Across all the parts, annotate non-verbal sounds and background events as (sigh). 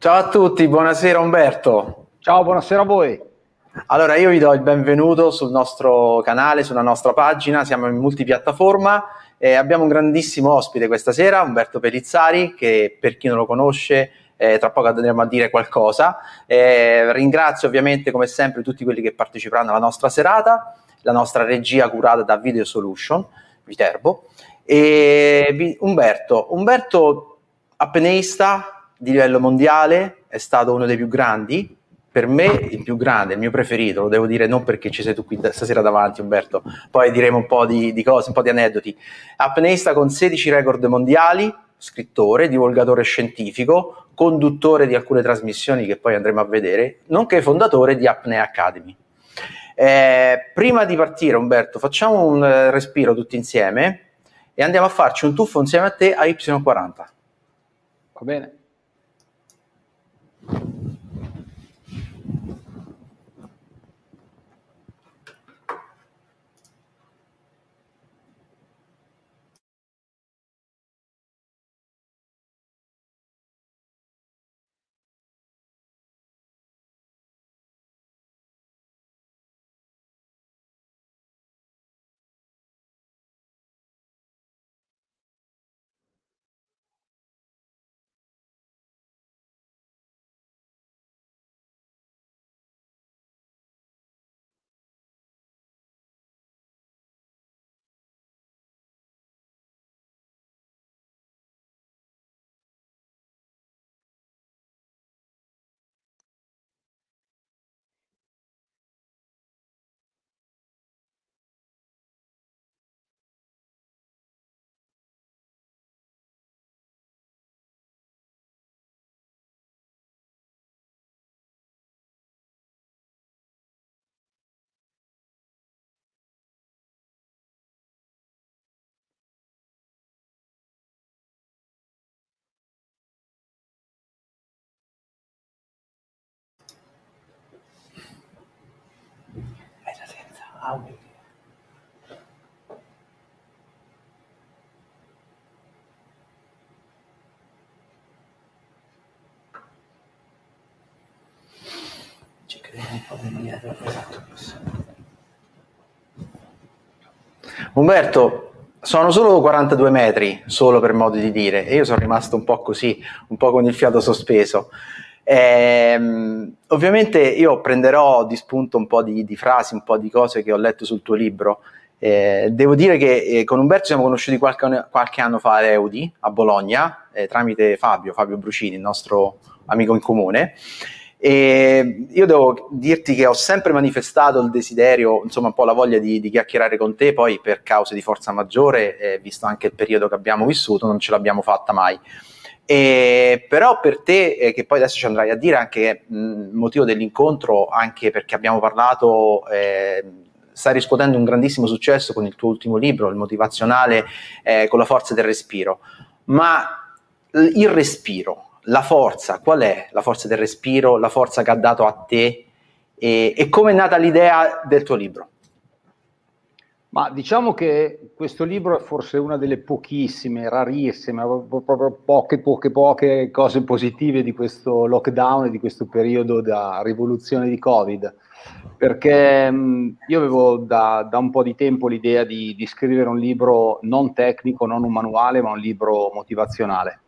Ciao a tutti, buonasera Umberto. Ciao, buonasera a voi. Allora, io vi do il benvenuto sul nostro canale, sulla nostra pagina, siamo in multipiattaforma e abbiamo un grandissimo ospite questa sera, Umberto Pellizzari, che per chi non lo conosce eh, tra poco andremo a dire qualcosa. Eh, ringrazio ovviamente come sempre tutti quelli che parteciperanno alla nostra serata, la nostra regia curata da Video Solution, Viterbo. E Umberto, Umberto apneista di livello mondiale, è stato uno dei più grandi, per me il più grande, il mio preferito, lo devo dire non perché ci sei tu qui stasera davanti Umberto, poi diremo un po' di, di cose, un po' di aneddoti. Apneista con 16 record mondiali, scrittore, divulgatore scientifico, conduttore di alcune trasmissioni che poi andremo a vedere, nonché fondatore di Apnea Academy. Eh, prima di partire, Umberto, facciamo un eh, respiro tutti insieme e andiamo a farci un tuffo insieme a te a Y40. Va bene. Audio. Umberto, sono solo 42 metri, solo per modo di dire, e io sono rimasto un po' così, un po' con il fiato sospeso. Ehm, ovviamente io prenderò di spunto un po' di, di, frasi, un po' di cose che ho letto sul tuo libro. Eh, devo dire che eh, con Umberto siamo conosciuti qualche, qualche anno fa a Eudi, a Bologna, eh, tramite Fabio, Fabio Brucini, il nostro amico in comune. E io devo dirti che ho sempre manifestato il desiderio, insomma, un po' la voglia di, di chiacchierare con te, poi per cause di forza maggiore, eh, visto anche il periodo che abbiamo vissuto, non ce l'abbiamo fatta mai. E, però per te, eh, che poi adesso ci andrai a dire anche il motivo dell'incontro, anche perché abbiamo parlato, eh, stai riscuotendo un grandissimo successo con il tuo ultimo libro, il motivazionale eh, con la forza del respiro. Ma il respiro, la forza, qual è la forza del respiro, la forza che ha dato a te e, e come è nata l'idea del tuo libro? Ma diciamo che questo libro è forse una delle pochissime, rarissime, proprio poche, poche, poche cose positive di questo lockdown e di questo periodo da rivoluzione di Covid. Perché mh, io avevo da, da, un po' di tempo l'idea di, di scrivere un libro non tecnico, non un manuale, ma un libro motivazionale.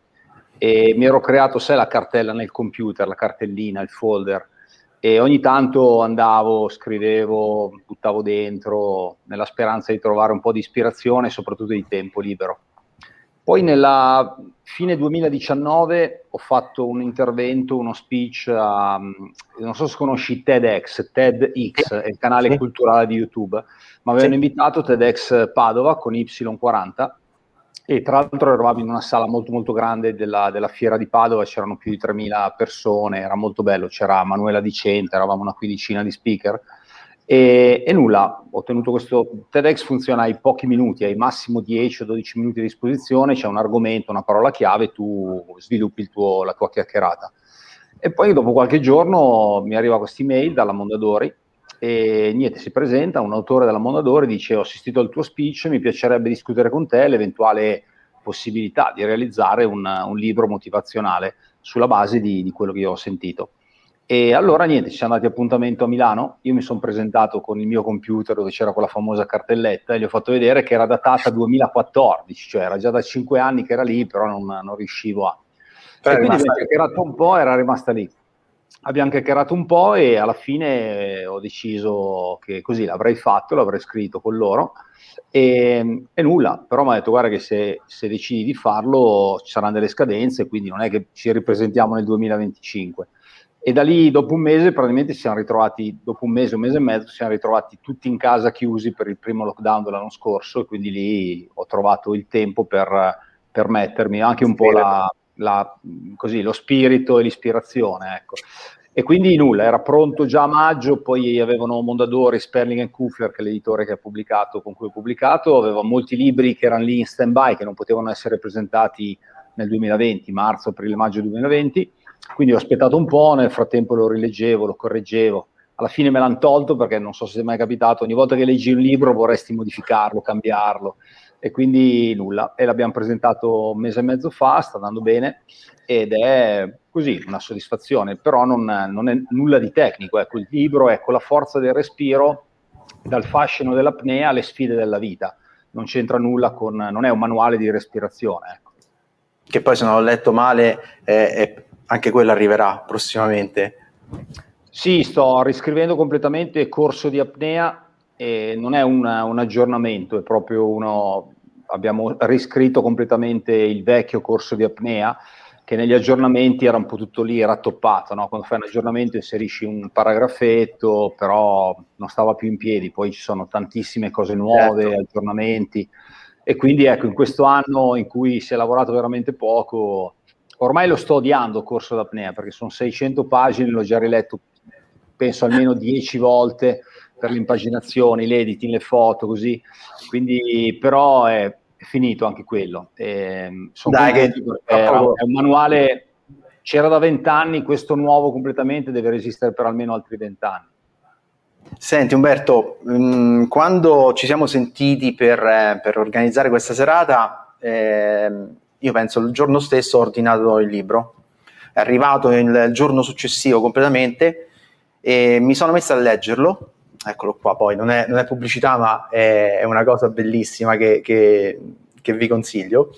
E mi ero creato, sai, la cartella nel computer, la cartellina, il folder e ogni tanto andavo, scrivevo, buttavo dentro nella speranza di trovare un po' di ispirazione e soprattutto di tempo libero. Poi nella fine 2019 ho fatto un intervento, uno speech, a, non so se conosci TEDx, TEDx, è il canale sì. culturale di YouTube, ma avevano sì. invitato TEDx Padova con Y40 e tra l'altro eravamo in una sala molto molto grande della, della fiera di Padova, c'erano più di 3.000 persone, era molto bello, c'era Manuela Dicente, eravamo una quindicina di speaker e, e, nulla, ho tenuto questo TEDx funziona ai pochi minuti, ai massimo 10 o 12 minuti a disposizione, c'è un argomento, una parola chiave, tu sviluppi tuo, la tua chiacchierata. E poi dopo qualche giorno mi arriva questa email dalla Mondadori e niente, si presenta un autore della Mondadori, dice ho assistito al tuo speech, mi piacerebbe discutere con te l'eventuale possibilità di realizzare un, un libro motivazionale sulla base di, di quello che io ho sentito. E allora niente, ci siamo dati appuntamento a Milano, io mi sono presentato con il mio computer dove c'era quella famosa cartelletta e gli ho fatto vedere che era datata 2014, cioè era già da cinque anni che era lì, però non, non riuscivo a... Però e quindi chiacchierato un po' era rimasta lì. Abbiamo chiacchierato un po' e alla fine ho deciso che così l'avrei fatto, l'avrei scritto con loro e, e nulla, però mi ha detto guarda che se, se decidi di farlo ci saranno delle scadenze, quindi non è che ci ripresentiamo nel 2025 e da lì, dopo un mese, praticamente ci siamo ritrovati, dopo un mese, un mese e mezzo, ci siamo ritrovati tutti in casa chiusi per il primo lockdown dell'anno scorso e quindi lì ho trovato il tempo per, per mettermi anche un po' la, la, così, lo spirito e l'ispirazione. Ecco. E quindi nulla, era pronto già a maggio, poi avevano Mondadori, Sperling Kufler, che è l'editore che ha pubblicato, con cui ho pubblicato, aveva molti libri che erano lì in stand-by, che non potevano essere presentati nel 2020, marzo, aprile, maggio 2020 quindi ho aspettato un po', nel frattempo lo rileggevo, lo correggevo. Alla fine me l'hanno tolto perché non so se è mai capitato, ogni volta che leggi un libro vorresti modificarlo, cambiarlo e quindi nulla. E l'abbiamo presentato un mese e mezzo fa, sta andando bene ed è così una soddisfazione, però non, non è nulla di tecnico. Ecco, il libro è con la forza del respiro, dal fascino dell'apnea alle sfide della vita. Non c'entra nulla con, non è un manuale di respirazione. Ecco. Che poi se non ho letto male è, è anche quella arriverà prossimamente. Sì, sto riscrivendo completamente corso di apnea e non è un, un aggiornamento, è proprio uno, abbiamo riscritto completamente il vecchio corso di apnea che negli aggiornamenti era un po' tutto lì rattoppato, no? quando fai un aggiornamento inserisci un paragrafetto, però non stava più in piedi, poi ci sono tantissime cose nuove, certo. aggiornamenti e quindi ecco, in questo anno in cui si è lavorato veramente poco, ormai lo sto odiando corso d'apnea perché sono 600 pagine, l'ho già riletto penso almeno 10 volte per l'impaginazione, l'editing, le foto, così. Quindi, però è, è finito anche quello. E, Dai, che è, è un manuale, c'era da 20 anni, questo nuovo completamente deve resistere per almeno altri 20 anni. Senti Umberto, mh, mm, quando ci siamo sentiti per, eh, per organizzare questa serata, eh, io penso il giorno stesso ho ordinato il libro, è arrivato il giorno successivo completamente e mi sono messo a leggerlo, eccolo qua poi, non è, non è pubblicità ma è, è, una cosa bellissima che, che, che, vi consiglio.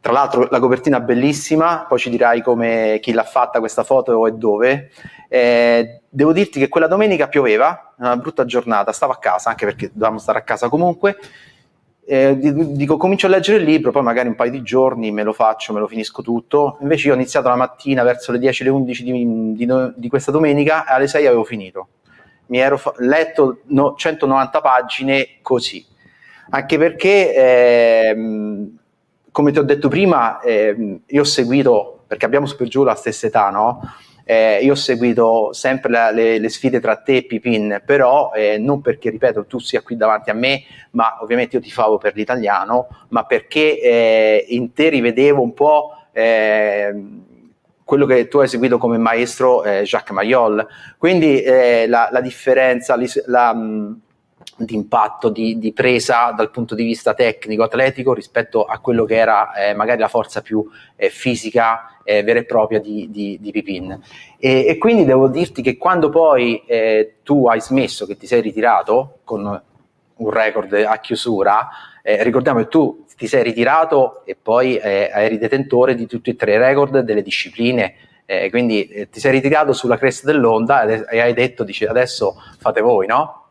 Tra l'altro la copertina è bellissima, poi ci dirai come, chi l'ha fatta questa foto e dove. Eh, devo dirti che quella domenica pioveva, una brutta giornata, stavo a casa, anche perché dovevamo stare a casa comunque, eh, dico comincio a leggere il libro, poi magari un paio di giorni me lo faccio, me lo finisco tutto. Invece io ho iniziato la mattina verso le 10, le 11 di, di, di questa domenica e alle 6 avevo finito. Mi ero fa- letto no, 190 pagine così. Anche perché, eh, come ti ho detto prima, eh, io ho seguito, perché abbiamo per giù la stessa età, no? Eh, io ho seguito sempre la, le, le, sfide tra te e Pipin, però eh, non perché, ripeto, tu sia qui davanti a me, ma ovviamente io ti favo per l'italiano, ma perché eh, in te rivedevo un po' eh, quello che tu hai seguito come maestro eh, Jacques Mayol. Quindi eh, la, la, differenza, la, di impatto, di, di, presa dal punto di vista tecnico, atletico rispetto a quello che era eh, magari la forza più eh, fisica eh, vera e propria di, di, di Pipin. E, e, quindi devo dirti che quando poi eh, tu hai smesso, che ti sei ritirato con un record a chiusura, ricordiamo che tu ti sei ritirato e poi eh, eri detentore di tutti e tre i record delle discipline quindi ti sei ritirato sulla cresta dell'onda e hai detto, dice, adesso fate voi, no?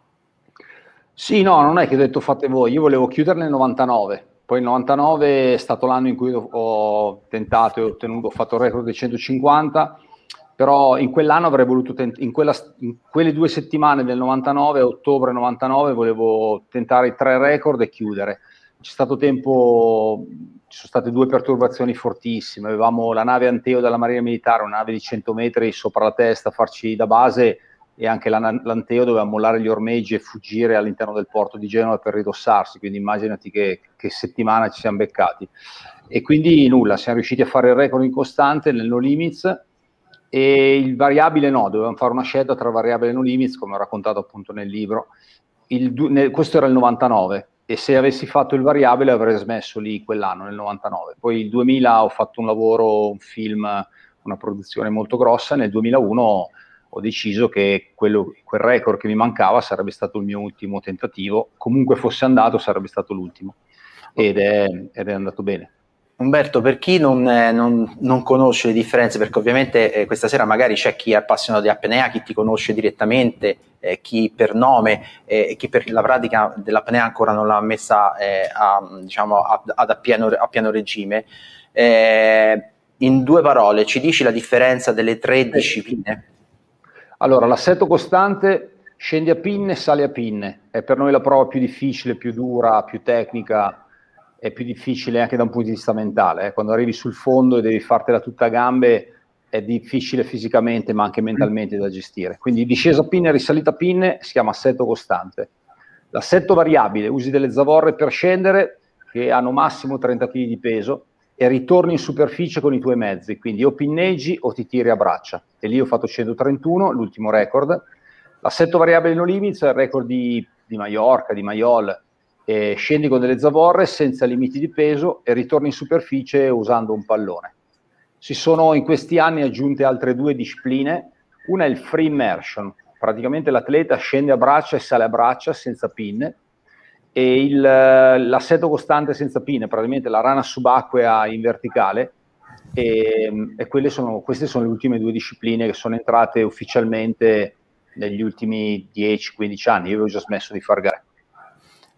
Sì, no, non è che ho detto fate voi, io volevo chiudere nel 99, poi il 99 è stato l'anno in cui ho tentato e ottenuto, ho fatto il record dei 150, però in quell'anno avrei voluto, tent- in, quella, in, quelle due settimane del 99, ottobre 99, volevo tentare i tre record e chiudere. C'è stato tempo, ci sono state due perturbazioni fortissime, avevamo la nave Anteo della Marina Militare, una nave di 100 metri sopra la testa, farci da base e anche l'Anteo doveva mollare gli ormeggi e fuggire all'interno del porto di Genova per ridossarsi, quindi immaginati che, che settimana ci siamo beccati. E quindi nulla, siamo riusciti a fare il record in costante nel no limits e il variabile no, dovevamo fare una scelta tra variabile e no limits, come ho raccontato appunto nel libro. Il, nel, questo era il 99 e se avessi fatto il variabile avrei smesso lì quell'anno, nel 99. Poi il 2000 ho fatto un lavoro, un film una produzione molto grossa, nel 2001 ho deciso che quello, quel record che mi mancava sarebbe stato il mio ultimo tentativo, comunque fosse andato sarebbe stato l'ultimo ed è, ed è andato bene. Umberto, per chi non, eh, non, non, conosce le differenze, perché ovviamente eh, questa sera magari c'è chi è appassionato di apnea, chi ti conosce direttamente, eh, chi per nome e eh, chi per la pratica dell'apnea ancora non l'ha messa eh, a, diciamo, a, a, pieno, a, pieno, regime, eh, in due parole ci dici la differenza delle tre discipline? Allora, l'assetto costante scendi a pinne, sali a pinne, è per noi la prova più difficile, più dura, più tecnica è più difficile anche da un punto di vista mentale. Eh. Quando arrivi sul fondo e devi fartela tutta a gambe, è difficile fisicamente ma anche mentalmente da gestire. Quindi discesa pinne, risalita a pinne si chiama assetto costante. L'assetto variabile, usi delle zavorre per scendere che hanno massimo 30 kg di peso e ritorni in superficie con i tuoi mezzi, quindi o pinneggi o ti tiri a braccia. E lì ho fatto 131, l'ultimo record. L'assetto variabile no limits è il record di, di Mallorca, di Maiol, eh, scendi con delle zavorre senza limiti di peso e ritorni in superficie usando un pallone. Si sono in questi anni aggiunte altre due discipline, una è il free immersion, praticamente l'atleta scende a braccia e sale a braccia senza pinne e il, l'assetto costante senza pinne, praticamente la rana subacquea in verticale. E, e sono, queste sono le ultime due discipline che sono entrate ufficialmente negli ultimi 10-15 anni, io avevo già smesso di far gare.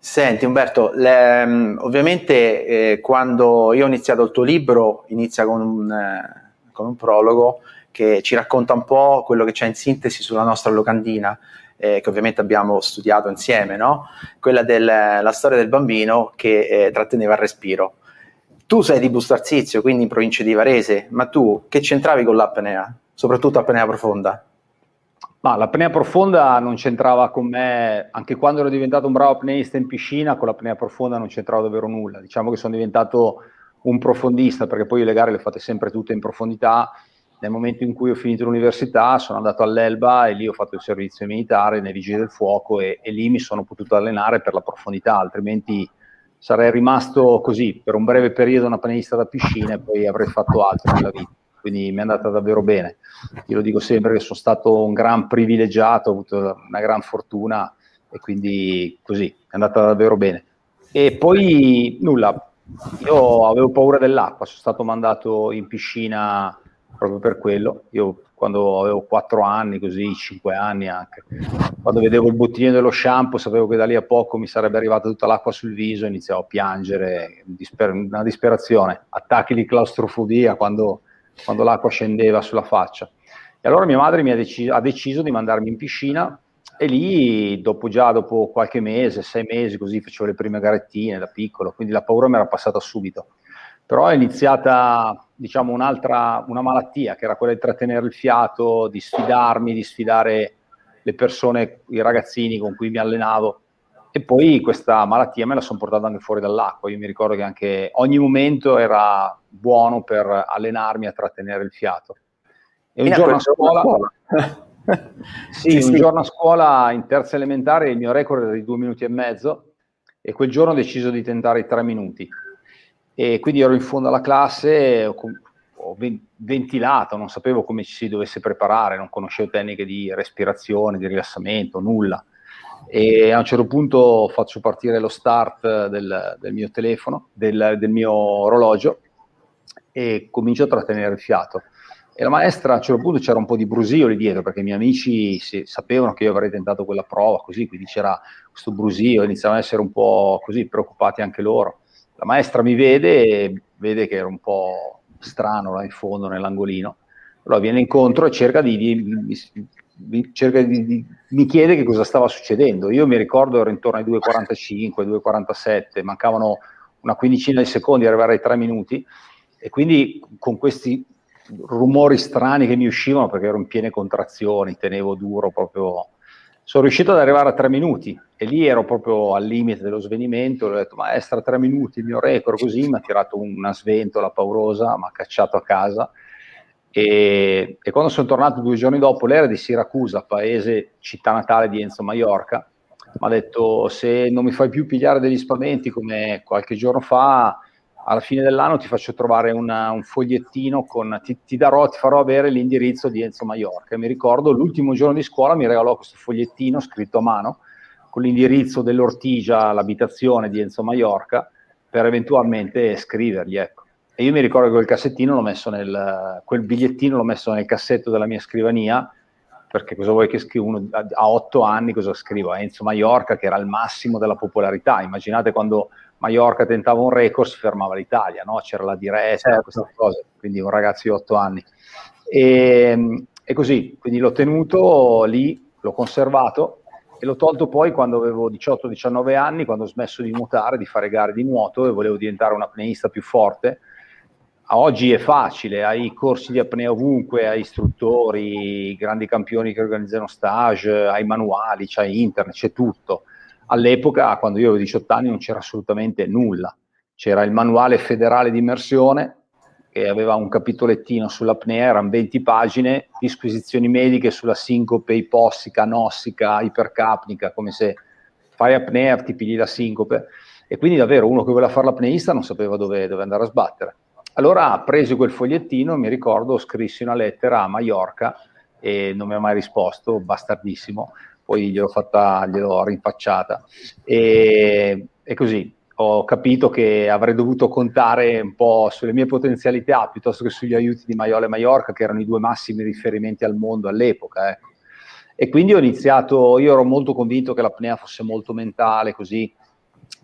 Senti Umberto, le, mm, ovviamente eh, quando io ho iniziato il tuo libro inizia con un, eh, con un, prologo che ci racconta un po' quello che c'è in sintesi sulla nostra locandina, eh, che ovviamente abbiamo studiato insieme, no? quella della storia del bambino che eh, tratteneva il respiro. Tu sei di Busto Arsizio, quindi in provincia di Varese, ma tu che c'entravi con l'apnea, soprattutto apnea profonda? Ma l'apnea profonda non c'entrava con me, anche quando ero diventato un bravo apneista in piscina, con l'apnea profonda non c'entrava davvero nulla. Diciamo che sono diventato un profondista, perché poi le gare le fate sempre tutte in profondità. Nel momento in cui ho finito l'università sono andato all'Elba e lì ho fatto il servizio militare nei Vigili del Fuoco e, e lì mi sono potuto allenare per la profondità, altrimenti sarei rimasto così per un breve periodo un apneista da piscina e poi avrei fatto altro nella vita quindi mi è andata davvero bene. Io lo dico sempre che sono stato un gran privilegiato, ho avuto una gran fortuna e quindi così è andata davvero bene. E poi nulla, io avevo paura dell'acqua, sono stato mandato in piscina proprio per quello. Io quando avevo 4 anni, così 5 anni anche, quando vedevo il bottiglino dello shampoo sapevo che da lì a poco mi sarebbe arrivata tutta l'acqua sul viso, iniziavo a piangere, una disperazione, attacchi di claustrofobia quando quando l'acqua scendeva sulla faccia. E allora mia madre mi ha, deci- ha deciso di mandarmi in piscina e lì, dopo già dopo qualche mese, sei mesi, così facevo le prime garettine da piccolo, quindi la paura mi era passata subito. Però è iniziata, diciamo, un'altra, una malattia, che era quella di trattenere il fiato, di sfidarmi, di sfidare le persone, i ragazzini con cui mi allenavo. E poi questa malattia me la sono portata anche fuori dall'acqua. Io mi ricordo che anche ogni momento era buono per allenarmi a trattenere il fiato. E un giorno a (laughs) scuola, sì, sì, un sì. giorno a scuola in terza elementare il mio record era di due minuti e mezzo e quel giorno ho deciso di tentare i tre minuti. E quindi ero in fondo alla classe, ho, ho ventilato, non sapevo come ci si dovesse preparare, non conoscevo tecniche di respirazione, di rilassamento, nulla e a un certo punto faccio partire lo start del, del mio telefono, del, del, mio orologio e comincio a trattenere il fiato. E la maestra a un certo punto c'era un po' di brusio lì dietro perché i miei amici si, sapevano che io avrei tentato quella prova, così, quindi c'era questo brusio, iniziavano ad essere un po' così preoccupati anche loro. La maestra mi vede e vede che ero un po' strano là in fondo nell'angolino, allora viene incontro e cerca di, di, mi, di, di, mi, chiede che cosa stava succedendo. Io mi ricordo ero intorno ai 2,45, 2,47, mancavano una quindicina di secondi arrivare ai tre minuti e quindi con questi rumori strani che mi uscivano perché ero in piene contrazioni, tenevo duro proprio. Sono riuscito ad arrivare a tre minuti e lì ero proprio al limite dello svenimento. Ho detto, maestra, tre minuti, il mio record, così mi ha tirato una sventola paurosa, mi ha cacciato a casa e, e, quando sono tornato due giorni dopo, l'era di Siracusa, paese città natale di Enzo Maiorca, mi ha detto se non mi fai più pigliare degli spaventi come qualche giorno fa, alla fine dell'anno ti faccio trovare una, un fogliettino con, ti, ti, darò, ti farò avere l'indirizzo di Enzo Maiorca. Mi ricordo l'ultimo giorno di scuola mi regalò questo fogliettino scritto a mano con l'indirizzo dell'Ortigia, l'abitazione di Enzo Maiorca, per eventualmente scrivergli. Ecco. E io mi ricordo che quel cassettino l'ho messo nel, quel bigliettino l'ho messo nel cassetto della mia scrivania, perché cosa vuoi che scriva uno a otto anni cosa scrivo? Enzo Maiorca che era il massimo della popolarità. Immaginate quando Mallorca tentava un record, si fermava l'Italia, no? c'era la diretta, certo. queste cose, quindi un ragazzo di 8 anni. E, e, così, quindi l'ho tenuto lì, l'ho conservato e l'ho tolto poi quando avevo 18-19 anni, quando ho smesso di nuotare, di fare gare di nuoto e volevo diventare un apneista più forte. A oggi è facile, hai corsi di apnea ovunque, hai istruttori, grandi campioni che organizzano stage, hai manuali, c'hai internet, c'è tutto all'epoca, quando io avevo 18 anni, non c'era assolutamente nulla. C'era il manuale federale di immersione che aveva un capitolettino sull'apnea, erano 20 pagine, disquisizioni mediche sulla sincope ipossica, nossica, ipercapnica, come se fai apnea ti pigli la sincope. E quindi davvero uno che voleva fare l'apneista non sapeva dove, dove andare a sbattere. Allora presi quel fogliettino, mi ricordo, scrissi una lettera a Mallorca e non mi ha mai risposto, bastardissimo, poi gliel'ho fatta, gliel'ho rinfacciata. E, e così ho capito che avrei dovuto contare un po' sulle mie potenzialità piuttosto che sugli aiuti di Maiola e Mallorca, che erano i due massimi riferimenti al mondo all'epoca. Ecco. E quindi ho iniziato, io ero molto convinto che l'apnea fosse molto mentale, così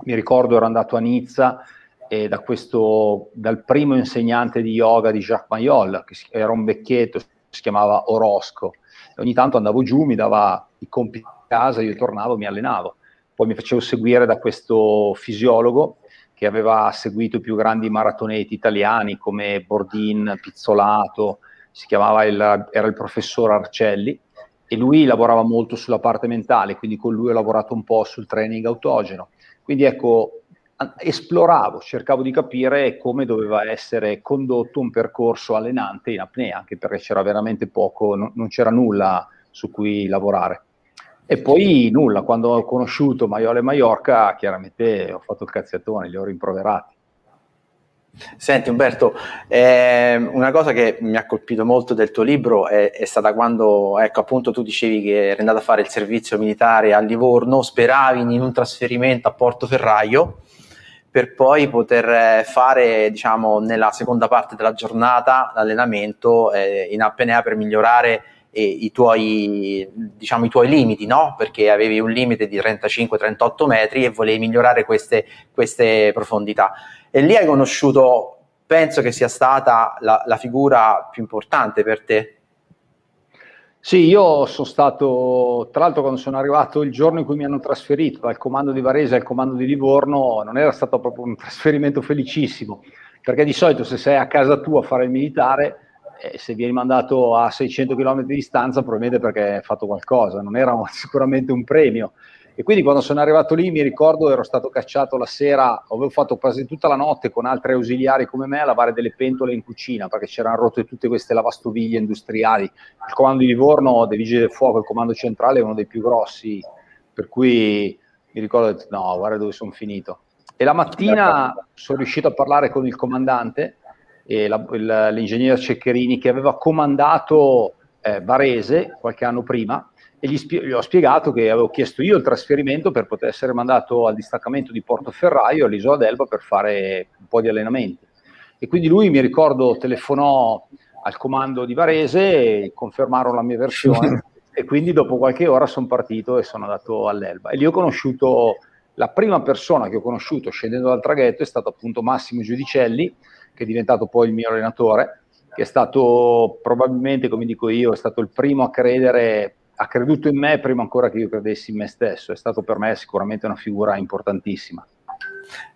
mi ricordo ero andato a Nizza e da questo, dal primo insegnante di yoga di Jacques Mayol, che era un vecchietto, si chiamava Orosco, ogni tanto andavo giù, mi dava i compiti a casa, io tornavo, mi allenavo. Poi mi facevo seguire da questo fisiologo che aveva seguito i più grandi maratoneti italiani come Bordin, Pizzolato, si chiamava il, era il professor Arcelli e lui lavorava molto sulla parte mentale, quindi con lui ho lavorato un po' sul training autogeno. Quindi ecco, esploravo, cercavo di capire come doveva essere condotto un percorso allenante in apnea, anche perché c'era veramente poco, no, non c'era nulla su cui lavorare. E poi nulla, quando ho conosciuto Maiola Maiorca, chiaramente ho fatto il cazziatone, li ho rimproverati. Senti Umberto, eh, una cosa che mi ha colpito molto del tuo libro è, è, stata quando, ecco appunto tu dicevi che eri andato a fare il servizio militare a Livorno, speravi in un trasferimento a Portoferraio per poi poter fare, diciamo, nella seconda parte della giornata l'allenamento eh, in apnea per migliorare eh, i, tuoi, diciamo, i tuoi limiti, no? Perché avevi un limite di 35-38 metri e volevi migliorare queste, queste profondità. E lì hai conosciuto, penso che sia stata la, la figura più importante per te. Sì, io sono stato, tra l'altro quando sono arrivato il giorno in cui mi hanno trasferito dal comando di Varese al comando di Livorno, non era stato proprio un trasferimento felicissimo, perché di solito se sei a casa tua a fare il militare, eh, se vieni mandato a 600 km di distanza, probabilmente perché hai fatto qualcosa, non era (laughs) sicuramente un premio. E quindi quando sono arrivato lì mi ricordo ero stato cacciato la sera, avevo fatto quasi tutta la notte con altri ausiliari come me a lavare delle pentole in cucina perché c'erano rotte tutte queste lavastoviglie industriali. Il comando di Livorno dei Vigili del Fuoco, il comando centrale è uno dei più grossi, per cui mi ricordo, no, guarda dove sono finito. E la mattina sono riuscito a parlare con il comandante, la, il, l'ingegnere Ceccherini, che aveva comandato eh, Varese qualche anno prima, e gli, spie- gli, ho spiegato che avevo chiesto io il trasferimento per poter essere mandato al distaccamento di Portoferraio all'isola d'Elba per fare un po' di allenamenti. E quindi lui, mi ricordo, telefonò al comando di Varese confermarono la mia versione (laughs) e quindi dopo qualche ora sono partito e sono andato all'Elba. E lì ho conosciuto, la prima persona che ho conosciuto scendendo dal traghetto è stato appunto Massimo Giudicelli, che è diventato poi il mio allenatore, che è stato probabilmente, come dico io, è stato il primo a credere ha creduto in me prima ancora che io credessi in me stesso, è stato per me sicuramente una figura importantissima.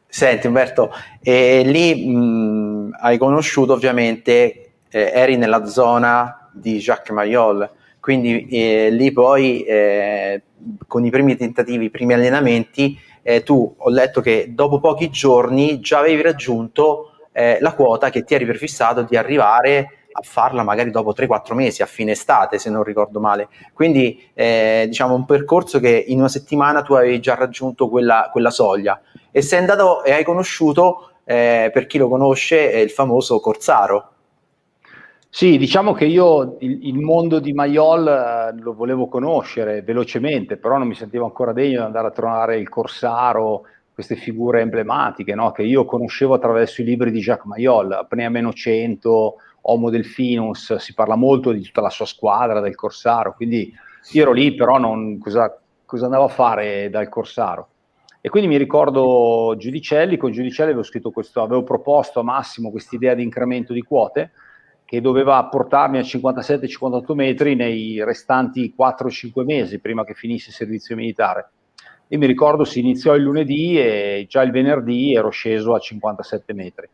Senti Umberto, eh, lì mh, hai conosciuto ovviamente, eh, eri nella zona di Jacques Mayol, quindi eh, lì poi eh, con i primi tentativi, i primi allenamenti, eh, tu ho letto che dopo pochi giorni già avevi raggiunto eh, la quota che ti eri prefissato di arrivare a farla magari dopo 3-4 mesi, a fine estate, se non ricordo male. Quindi eh, diciamo un percorso che in una settimana tu avevi già raggiunto quella, quella soglia e sei andato e hai conosciuto eh, per chi lo conosce, il famoso Corsaro. Sì, diciamo che io il, il mondo di Mayol eh, lo volevo conoscere velocemente, però non mi sentivo ancora degno di andare a trovare il Corsaro, queste figure emblematiche no? che io conoscevo attraverso i libri di Jacques Mayol, Apnea meno 100, Homo Delfinus, si parla molto di tutta la sua squadra, del Corsaro, quindi io ero lì, però non, cosa, cosa andavo a fare dal Corsaro? E quindi mi ricordo Giudicelli, con Giudicelli avevo scritto questo, avevo proposto a Massimo questa idea di incremento di quote che doveva portarmi a 57-58 metri nei restanti 4-5 mesi prima che finisse il servizio militare. Io mi ricordo si iniziò il lunedì e già il venerdì ero sceso a 57 metri.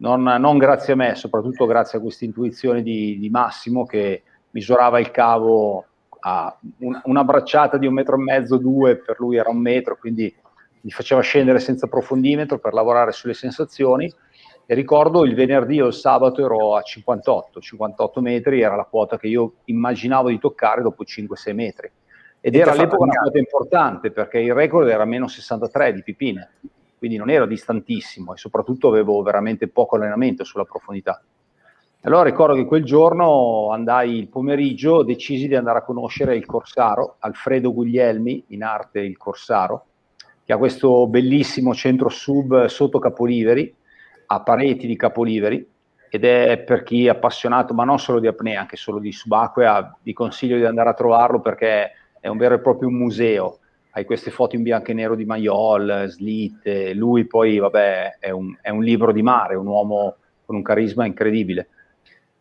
Non, non grazie a me, soprattutto grazie a questa intuizione di, di Massimo che misurava il cavo a un, una bracciata di un metro e mezzo, due, per lui era un metro, quindi mi faceva scendere senza profondimetro per lavorare sulle sensazioni. E ricordo il venerdì o il sabato ero a 58, 58 metri era la quota che io immaginavo di toccare dopo 5-6 metri. Ed e era all'epoca una quota importante perché il record era meno 63 di Pipine, quindi non ero distantissimo e soprattutto avevo veramente poco allenamento sulla profondità. Allora ricordo che quel giorno andai il pomeriggio, decisi di andare a conoscere il Corsaro, Alfredo Guglielmi, in arte il Corsaro, che ha questo bellissimo centro sub sotto Capoliveri, a pareti di Capoliveri, ed è per chi è appassionato, ma non solo di apnea, anche solo di subacquea, vi consiglio di andare a trovarlo perché è un vero e proprio museo. Hai queste foto in bianco e nero di Maiol, Slitte, lui poi, vabbè, è un, è un libro di mare, un uomo con un carisma incredibile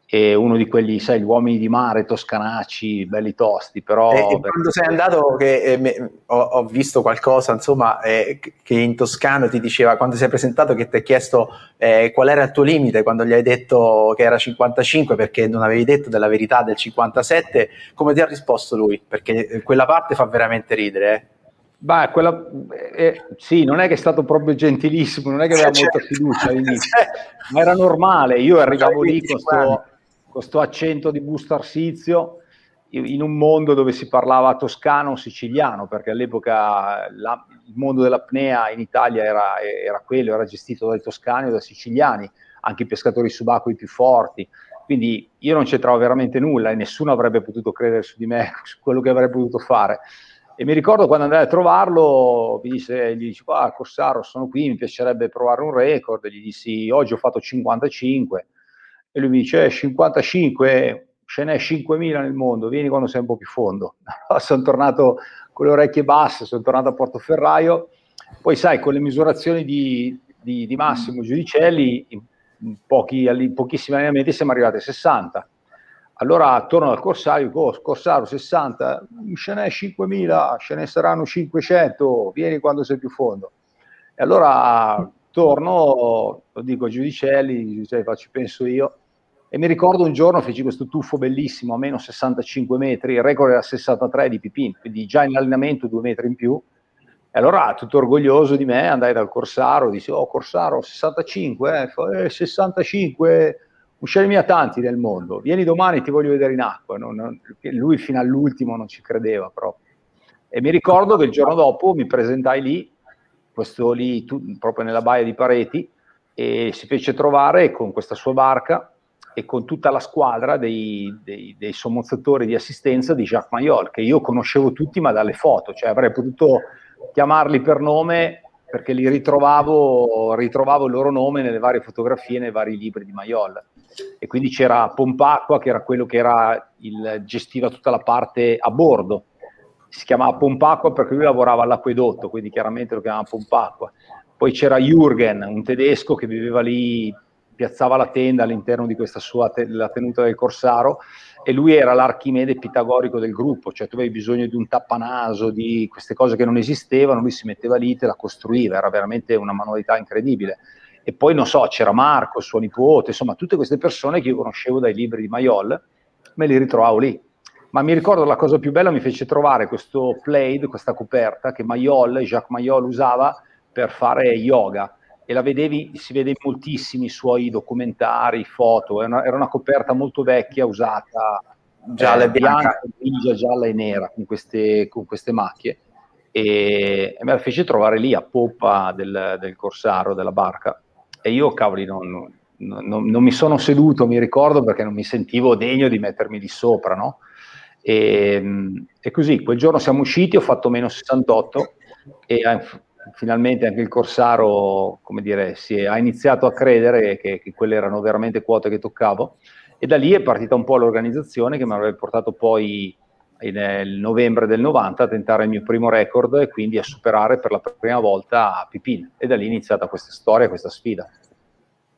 e uno di quelli, sai, gli uomini di mare toscanacci, belli tosti, però... E, e quando sei andato, che eh, me, ho, ho, visto qualcosa, insomma, eh, che in toscano ti diceva, quando sei presentato, che ti ha chiesto eh, qual era il tuo limite, quando gli hai detto che era 55, perché non avevi detto della verità del 57, come ti ha risposto lui? Perché quella parte fa veramente ridere, eh. Beh, quella, eh, sì, non è che è stato proprio gentilissimo, non è che aveva molta fiducia all'inizio, (laughs) ma era normale. Io arrivavo lì con questo questo accento di busto arsizio in un mondo dove si parlava toscano o siciliano, perché all'epoca la, il mondo dell'apnea in Italia era, era, quello, era gestito dai toscani o dai siciliani, anche i pescatori subacquei più forti. Quindi io non c'entravo veramente nulla e nessuno avrebbe potuto credere su di me, (laughs) su quello che avrei potuto fare. E mi ricordo quando andai a trovarlo, mi disse, gli dice, ah, Corsaro, sono qui, mi piacerebbe provare un record. Gli dissi, oggi ho fatto 55 e lui mi dice, eh, 55, ce n'è 5.000 nel mondo, vieni quando sei un po' più fondo. (laughs) sono tornato con le orecchie basse, sono tornato a Portoferraio, poi sai, con le misurazioni di, di, di Massimo Giudicelli, in, pochi, in pochissimi allenamenti siamo arrivati a 60. Allora torno al Corsario, oh, Corsaro 60, ce n'è 5.000, ce ne saranno 500, vieni quando sei più fondo. E allora torno, lo dico a Giudicelli, cioè, ci penso io, e mi ricordo un giorno feci questo tuffo bellissimo a meno 65 metri, il record era 63 di Pipin, quindi già in allenamento due metri in più. E allora, tutto orgoglioso di me, andai dal Corsaro, disse, oh Corsaro, 65, eh, eh 65, uscirmi a tanti nel mondo, vieni domani, ti voglio vedere in acqua. Non, non, lui fino all'ultimo non ci credeva proprio. E mi ricordo che il giorno dopo mi presentai lì, questo lì tu, proprio nella baia di Pareti, e si fece trovare con questa sua barca e con tutta la squadra dei, dei, dei sommozzatori di assistenza di Jacques Mayol, che io conoscevo tutti ma dalle foto, cioè avrei potuto chiamarli per nome perché li ritrovavo, ritrovavo il loro nome nelle varie fotografie, nei vari libri di Mayol. E quindi c'era Pompacqua, che era quello che era il, gestiva tutta la parte a bordo. Si chiamava Pompacqua perché lui lavorava all'acquedotto, quindi chiaramente lo chiamava Pompacqua. Poi c'era Jürgen, un tedesco che viveva lì piazzava la tenda all'interno di questa sua te- tenuta del Corsaro e lui era l'archimede pitagorico del gruppo, cioè tu avevi bisogno di un tappanaso, di queste cose che non esistevano, lui si metteva lì, te la costruiva, era veramente una manualità incredibile. E poi non so, c'era Marco, suo nipote, insomma, tutte queste persone che io conoscevo dai libri di Maiol, me li ritrovavo lì. Ma mi ricordo la cosa più bella mi fece trovare questo plaid, questa coperta che Maiol, Jacques Maiol usava per fare yoga e la vedevi, si vede in moltissimi suoi documentari, foto, era una, era una coperta molto vecchia, usata, gialla e bianca, grigia, gialla e nera, con queste, con queste macchie. E, e, me la fece trovare lì a poppa del, del Corsaro, della barca. E io, cavoli, non, non, non, mi sono seduto, mi ricordo, perché non mi sentivo degno di mettermi lì sopra, no? E, e così, quel giorno siamo usciti, ho fatto meno 68 e finalmente anche il Corsaro, come dire, si è, ha iniziato a credere che, che, quelle erano veramente quote che toccavo e da lì è partita un po' l'organizzazione che mi avrebbe portato poi nel novembre del 90 a tentare il mio primo record e quindi a superare per la prima volta Pipin e da lì è iniziata questa storia, questa sfida.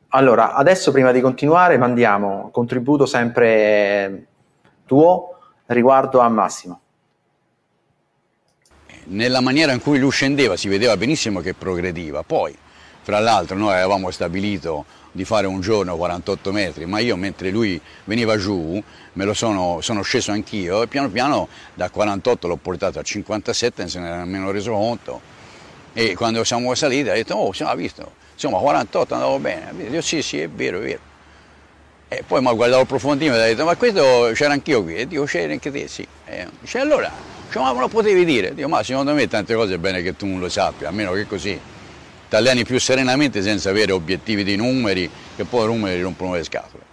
Allora, adesso prima di continuare mandiamo un contributo sempre tuo riguardo a Massimo. Nella maniera in cui lui scendeva si vedeva benissimo che progrediva, poi fra l'altro noi avevamo stabilito di fare un giorno 48 metri, ma io mentre lui veniva giù me lo sono, sono sceso anch'io e piano piano da 48 l'ho portato a 57, non se ne era nemmeno reso conto. E quando siamo saliti ha detto, oh, siamo visto, insomma 48 andavo bene. Io sì, sì, è vero, è vero. E poi mi ha guardato approfondito e ha detto, ma questo c'era anch'io qui. E dico, c'era anche te, sì. E dice, allora, cioè, ma me lo potevi dire? Dico, ma secondo me tante cose è bene che tu non lo sappia, almeno che così ti alleni più serenamente senza avere obiettivi di numeri, che poi i numeri rompono le scatole.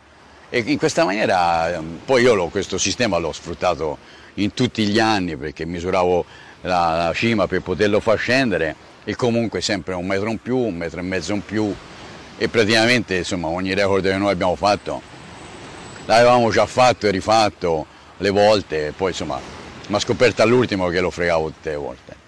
E in questa maniera, poi io questo sistema l'ho sfruttato in tutti gli anni perché misuravo la, la cima per poterlo far scendere e comunque sempre un metro in più, un metro e mezzo in più e praticamente insomma ogni record che noi abbiamo fatto l'avevamo già fatto e rifatto le volte, poi insomma mi ha scoperto all'ultimo che lo fregavo tutte le volte.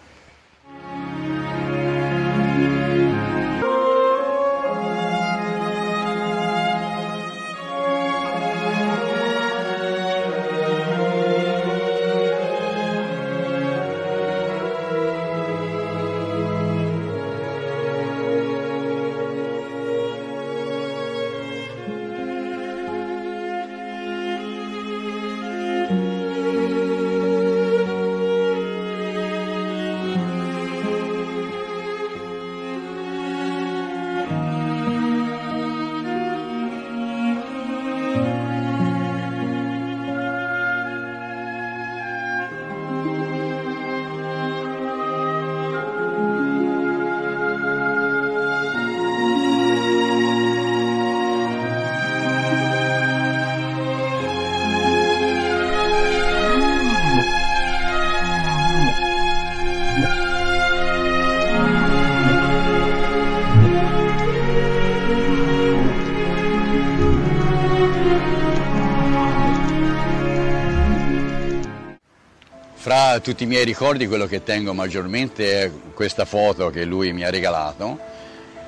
Tutti i miei ricordi quello che tengo maggiormente è questa foto che lui mi ha regalato.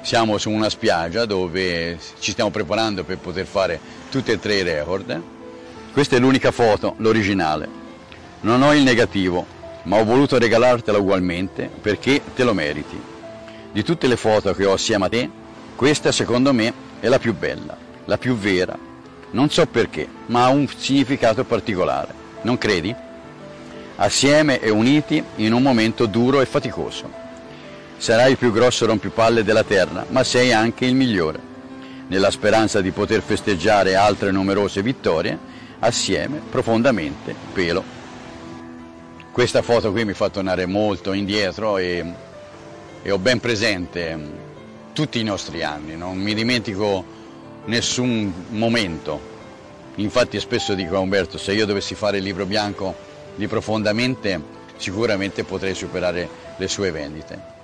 Siamo su una spiaggia dove ci stiamo preparando per poter fare tutti e tre i record. Questa è l'unica foto, l'originale. Non ho il negativo, ma ho voluto regalartela ugualmente perché te lo meriti. Di tutte le foto che ho assieme a te, questa secondo me è la più bella, la più vera. Non so perché, ma ha un significato particolare. Non credi? Assieme e uniti in un momento duro e faticoso. Sarai il più grosso rompipalle della terra, ma sei anche il migliore, nella speranza di poter festeggiare altre numerose vittorie, assieme, profondamente, pelo. Questa foto qui mi fa tornare molto indietro e, e ho ben presente mm, tutti i nostri anni, non mi dimentico nessun momento. Infatti spesso dico a Umberto, se io dovessi fare il libro bianco di profondamente, sicuramente potrei superare le sue vendite.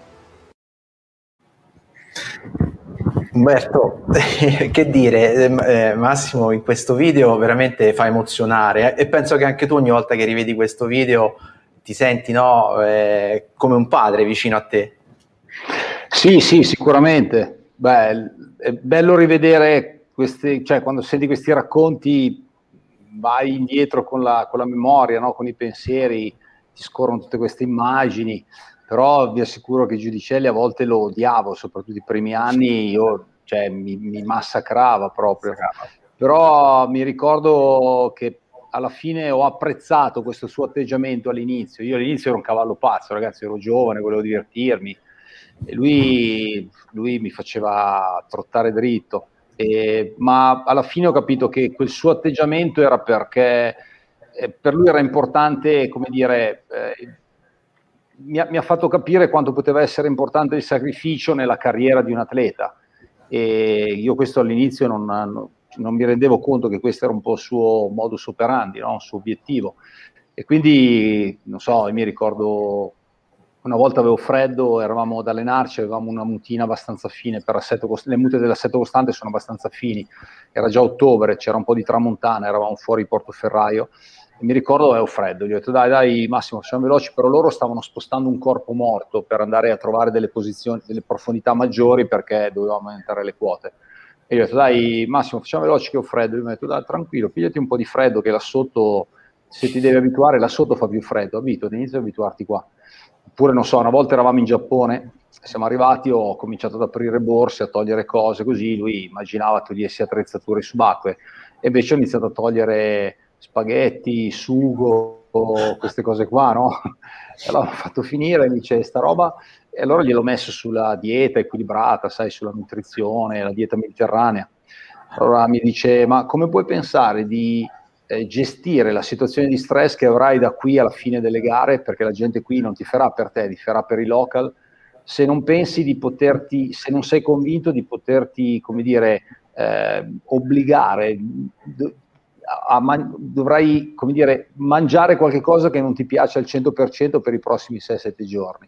Umberto, (laughs) che dire, eh, Massimo in questo video veramente fa emozionare eh, e penso che anche tu ogni volta che rivedi questo video ti senti no, eh, come un padre vicino a te. Sì, sì, sicuramente. Beh, è bello rivedere questi, cioè quando senti questi racconti vai indietro con la, con la memoria, no? con i pensieri, ti scorrono tutte queste immagini, però vi assicuro che Giudicelli a volte lo odiavo, soprattutto i primi anni, io, cioè, mi, mi massacrava proprio. Però mi ricordo che alla fine ho apprezzato questo suo atteggiamento all'inizio. Io all'inizio ero un cavallo pazzo, ragazzi, ero giovane, volevo divertirmi e lui, lui mi faceva trottare dritto. Eh, ma alla fine ho capito che quel suo atteggiamento era perché eh, per lui era importante, come dire, eh, mi, ha, mi, ha, fatto capire quanto poteva essere importante il sacrificio nella carriera di un atleta. e io questo all'inizio non, non mi rendevo conto che questo era un po' il suo modus operandi, no? il suo obiettivo. E quindi, non so, mi ricordo una volta avevo freddo, eravamo ad allenarci, avevamo una mutina abbastanza fine per assetto costante, le mute dell'assetto costante sono abbastanza fini, era già ottobre, c'era un po' di tramontana, eravamo fuori Portoferraio e mi ricordo avevo freddo, gli ho detto dai dai Massimo facciamo veloci, però loro stavano spostando un corpo morto per andare a trovare delle posizioni, delle profondità maggiori perché dovevamo aumentare le quote. E io ho detto dai Massimo facciamo veloci che ho freddo, lui mi ha detto dai tranquillo, pigliati un po' di freddo che là sotto, se ti devi abituare, là sotto fa più freddo, abituati, inizia ad abituarti qua. Oppure, non so, una volta eravamo in Giappone, siamo arrivati, ho cominciato ad aprire borse, a togliere cose, così lui immaginava togliessi attrezzature subacquee, e invece ho iniziato a togliere spaghetti, sugo, queste cose qua, no? (laughs) E allora ho fatto finire, mi dice, sta roba, e allora gliel'ho messo sulla dieta equilibrata, sai, sulla nutrizione, la dieta mediterranea. Allora mi dice, ma come puoi pensare di gestire la situazione di stress che avrai da qui alla fine delle gare, perché la gente qui non ti farà per te, ti farà per i local, se non pensi di poterti, se non sei convinto di poterti, come dire, eh, obbligare, man- dovrai, come dire, mangiare qualcosa che non ti piace al 100% per i prossimi 6-7 giorni.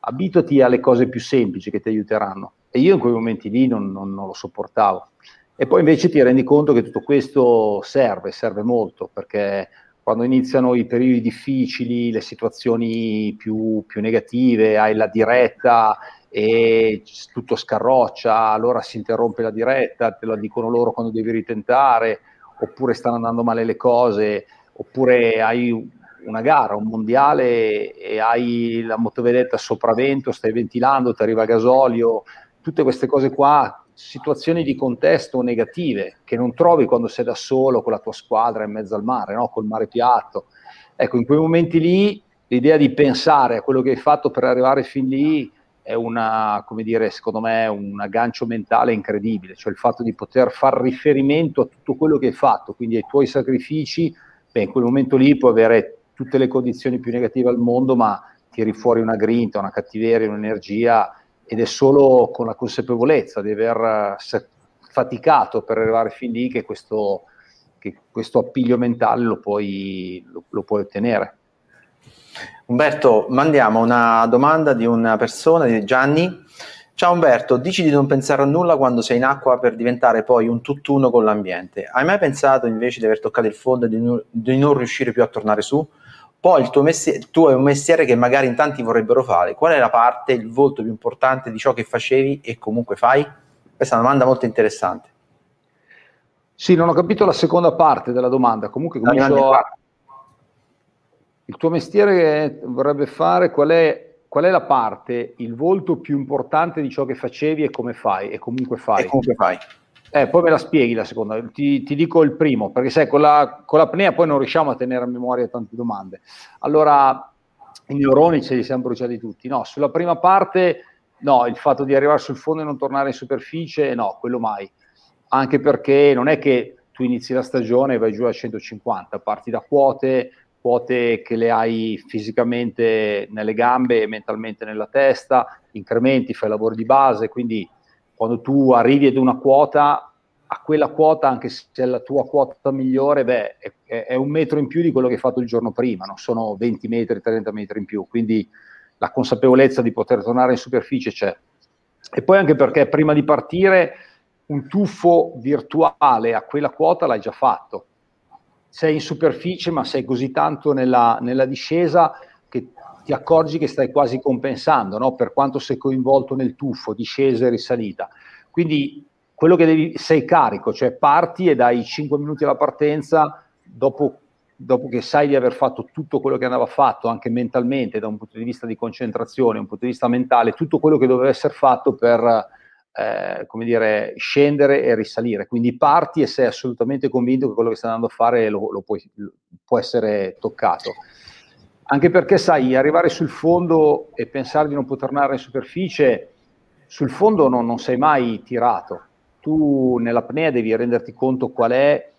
Abituati alle cose più semplici che ti aiuteranno. E io in quei momenti lì non, non, non lo sopportavo. E poi invece ti rendi conto che tutto questo serve, serve molto, perché quando iniziano i periodi difficili, le situazioni più, più negative, hai la diretta e tutto scarroccia, allora si interrompe la diretta, te la dicono loro quando devi ritentare, oppure stanno andando male le cose, oppure hai una gara, un mondiale e hai la motovedetta sopravvento, stai ventilando, ti arriva gasolio, tutte queste cose qua situazioni di contesto negative che non trovi quando sei da solo con la tua squadra in mezzo al mare, no? col mare piatto. Ecco, in quei momenti lì l'idea di pensare a quello che hai fatto per arrivare fin lì è una, come dire, secondo me, un aggancio mentale incredibile, cioè il fatto di poter far riferimento a tutto quello che hai fatto, quindi ai tuoi sacrifici, beh, in quel momento lì puoi avere tutte le condizioni più negative al mondo, ma tiri fuori una grinta, una cattiveria, un'energia ed è solo con la consapevolezza di aver eh, faticato per arrivare fin lì che questo, che questo appiglio mentale lo puoi, lo, lo puoi ottenere. Umberto, mandiamo una domanda di una persona, di Gianni. Ciao Umberto, dici di non pensare a nulla quando sei in acqua per diventare poi un tutt'uno con l'ambiente. Hai mai pensato invece di aver toccato il fondo e di, non, di non riuscire più a tornare su? Poi il tuo mestiere, tu hai un mestiere che magari in tanti vorrebbero fare. Qual è la parte, il volto più importante di ciò che facevi e comunque fai? Questa è una domanda molto interessante. Sì, non ho capito la seconda parte della domanda. Comunque comincio a... Il tuo mestiere vorrebbe fare qual è, qual è la parte, il volto più importante di ciò che facevi e come fai e comunque fai. E comunque fai. Eh, poi me la spieghi la seconda, ti, ti dico il primo, perché sai, con, la, con l'apnea poi non riusciamo a tenere a memoria tante domande. Allora, i neuroni ce li siamo bruciati tutti. No, sulla prima parte, no, il fatto di arrivare sul fondo e non tornare in superficie, no, quello mai. Anche perché non è che tu inizi la stagione e vai giù a 150, parti da quote, quote che le hai fisicamente nelle gambe e mentalmente nella testa, incrementi, fai lavori di base, quindi quando tu arrivi ad una quota, a quella quota, anche se è la tua quota migliore, beh, è, è, un metro in più di quello che hai fatto il giorno prima, non sono 20 metri, 30 metri in più, quindi la consapevolezza di poter tornare in superficie c'è. E poi anche perché prima di partire un tuffo virtuale a quella quota l'hai già fatto. Sei in superficie, ma sei così tanto nella, nella discesa ti accorgi che stai quasi compensando, no? per quanto sei coinvolto nel tuffo, discesa e risalita. Quindi quello che devi, sei carico, cioè parti e dai 5 minuti alla partenza, dopo, dopo, che sai di aver fatto tutto quello che andava fatto, anche mentalmente, da un punto di vista di concentrazione, un punto di vista mentale, tutto quello che doveva essere fatto per, eh, come dire, scendere e risalire. Quindi parti e sei assolutamente convinto che quello che stai andando a fare lo, lo puoi, può essere toccato. Anche perché, sai, arrivare sul fondo e pensare di non poter tornare in superficie, sul fondo non, non sei mai tirato. Tu nell'apnea devi renderti conto qual è,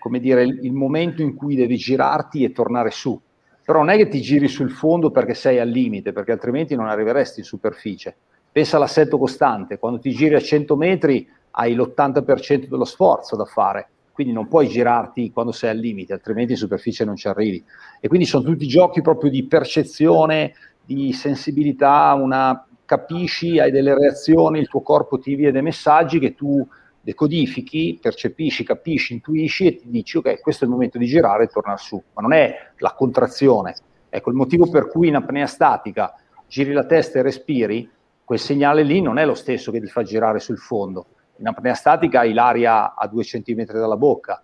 come dire, il momento in cui devi girarti e tornare su. Però non è che ti giri sul fondo perché sei al limite, perché altrimenti non arriveresti in superficie. pensa all'assetto costante, quando ti giri a 100 metri hai l'80% dello sforzo da fare, quindi non puoi girarti quando sei al limite, altrimenti in superficie non ci arrivi. E quindi sono tutti giochi proprio di percezione, di sensibilità, una, capisci, hai delle reazioni, il tuo corpo ti invia dei messaggi che tu decodifichi, percepisci, capisci, intuisci e ti dici ok, questo è il momento di girare e tornare su, ma non è la contrazione. Ecco, il motivo per cui in apnea statica giri la testa e respiri, quel segnale lì non è lo stesso che ti fa girare sul fondo. In apnea statica hai l'aria a 2 cm dalla bocca,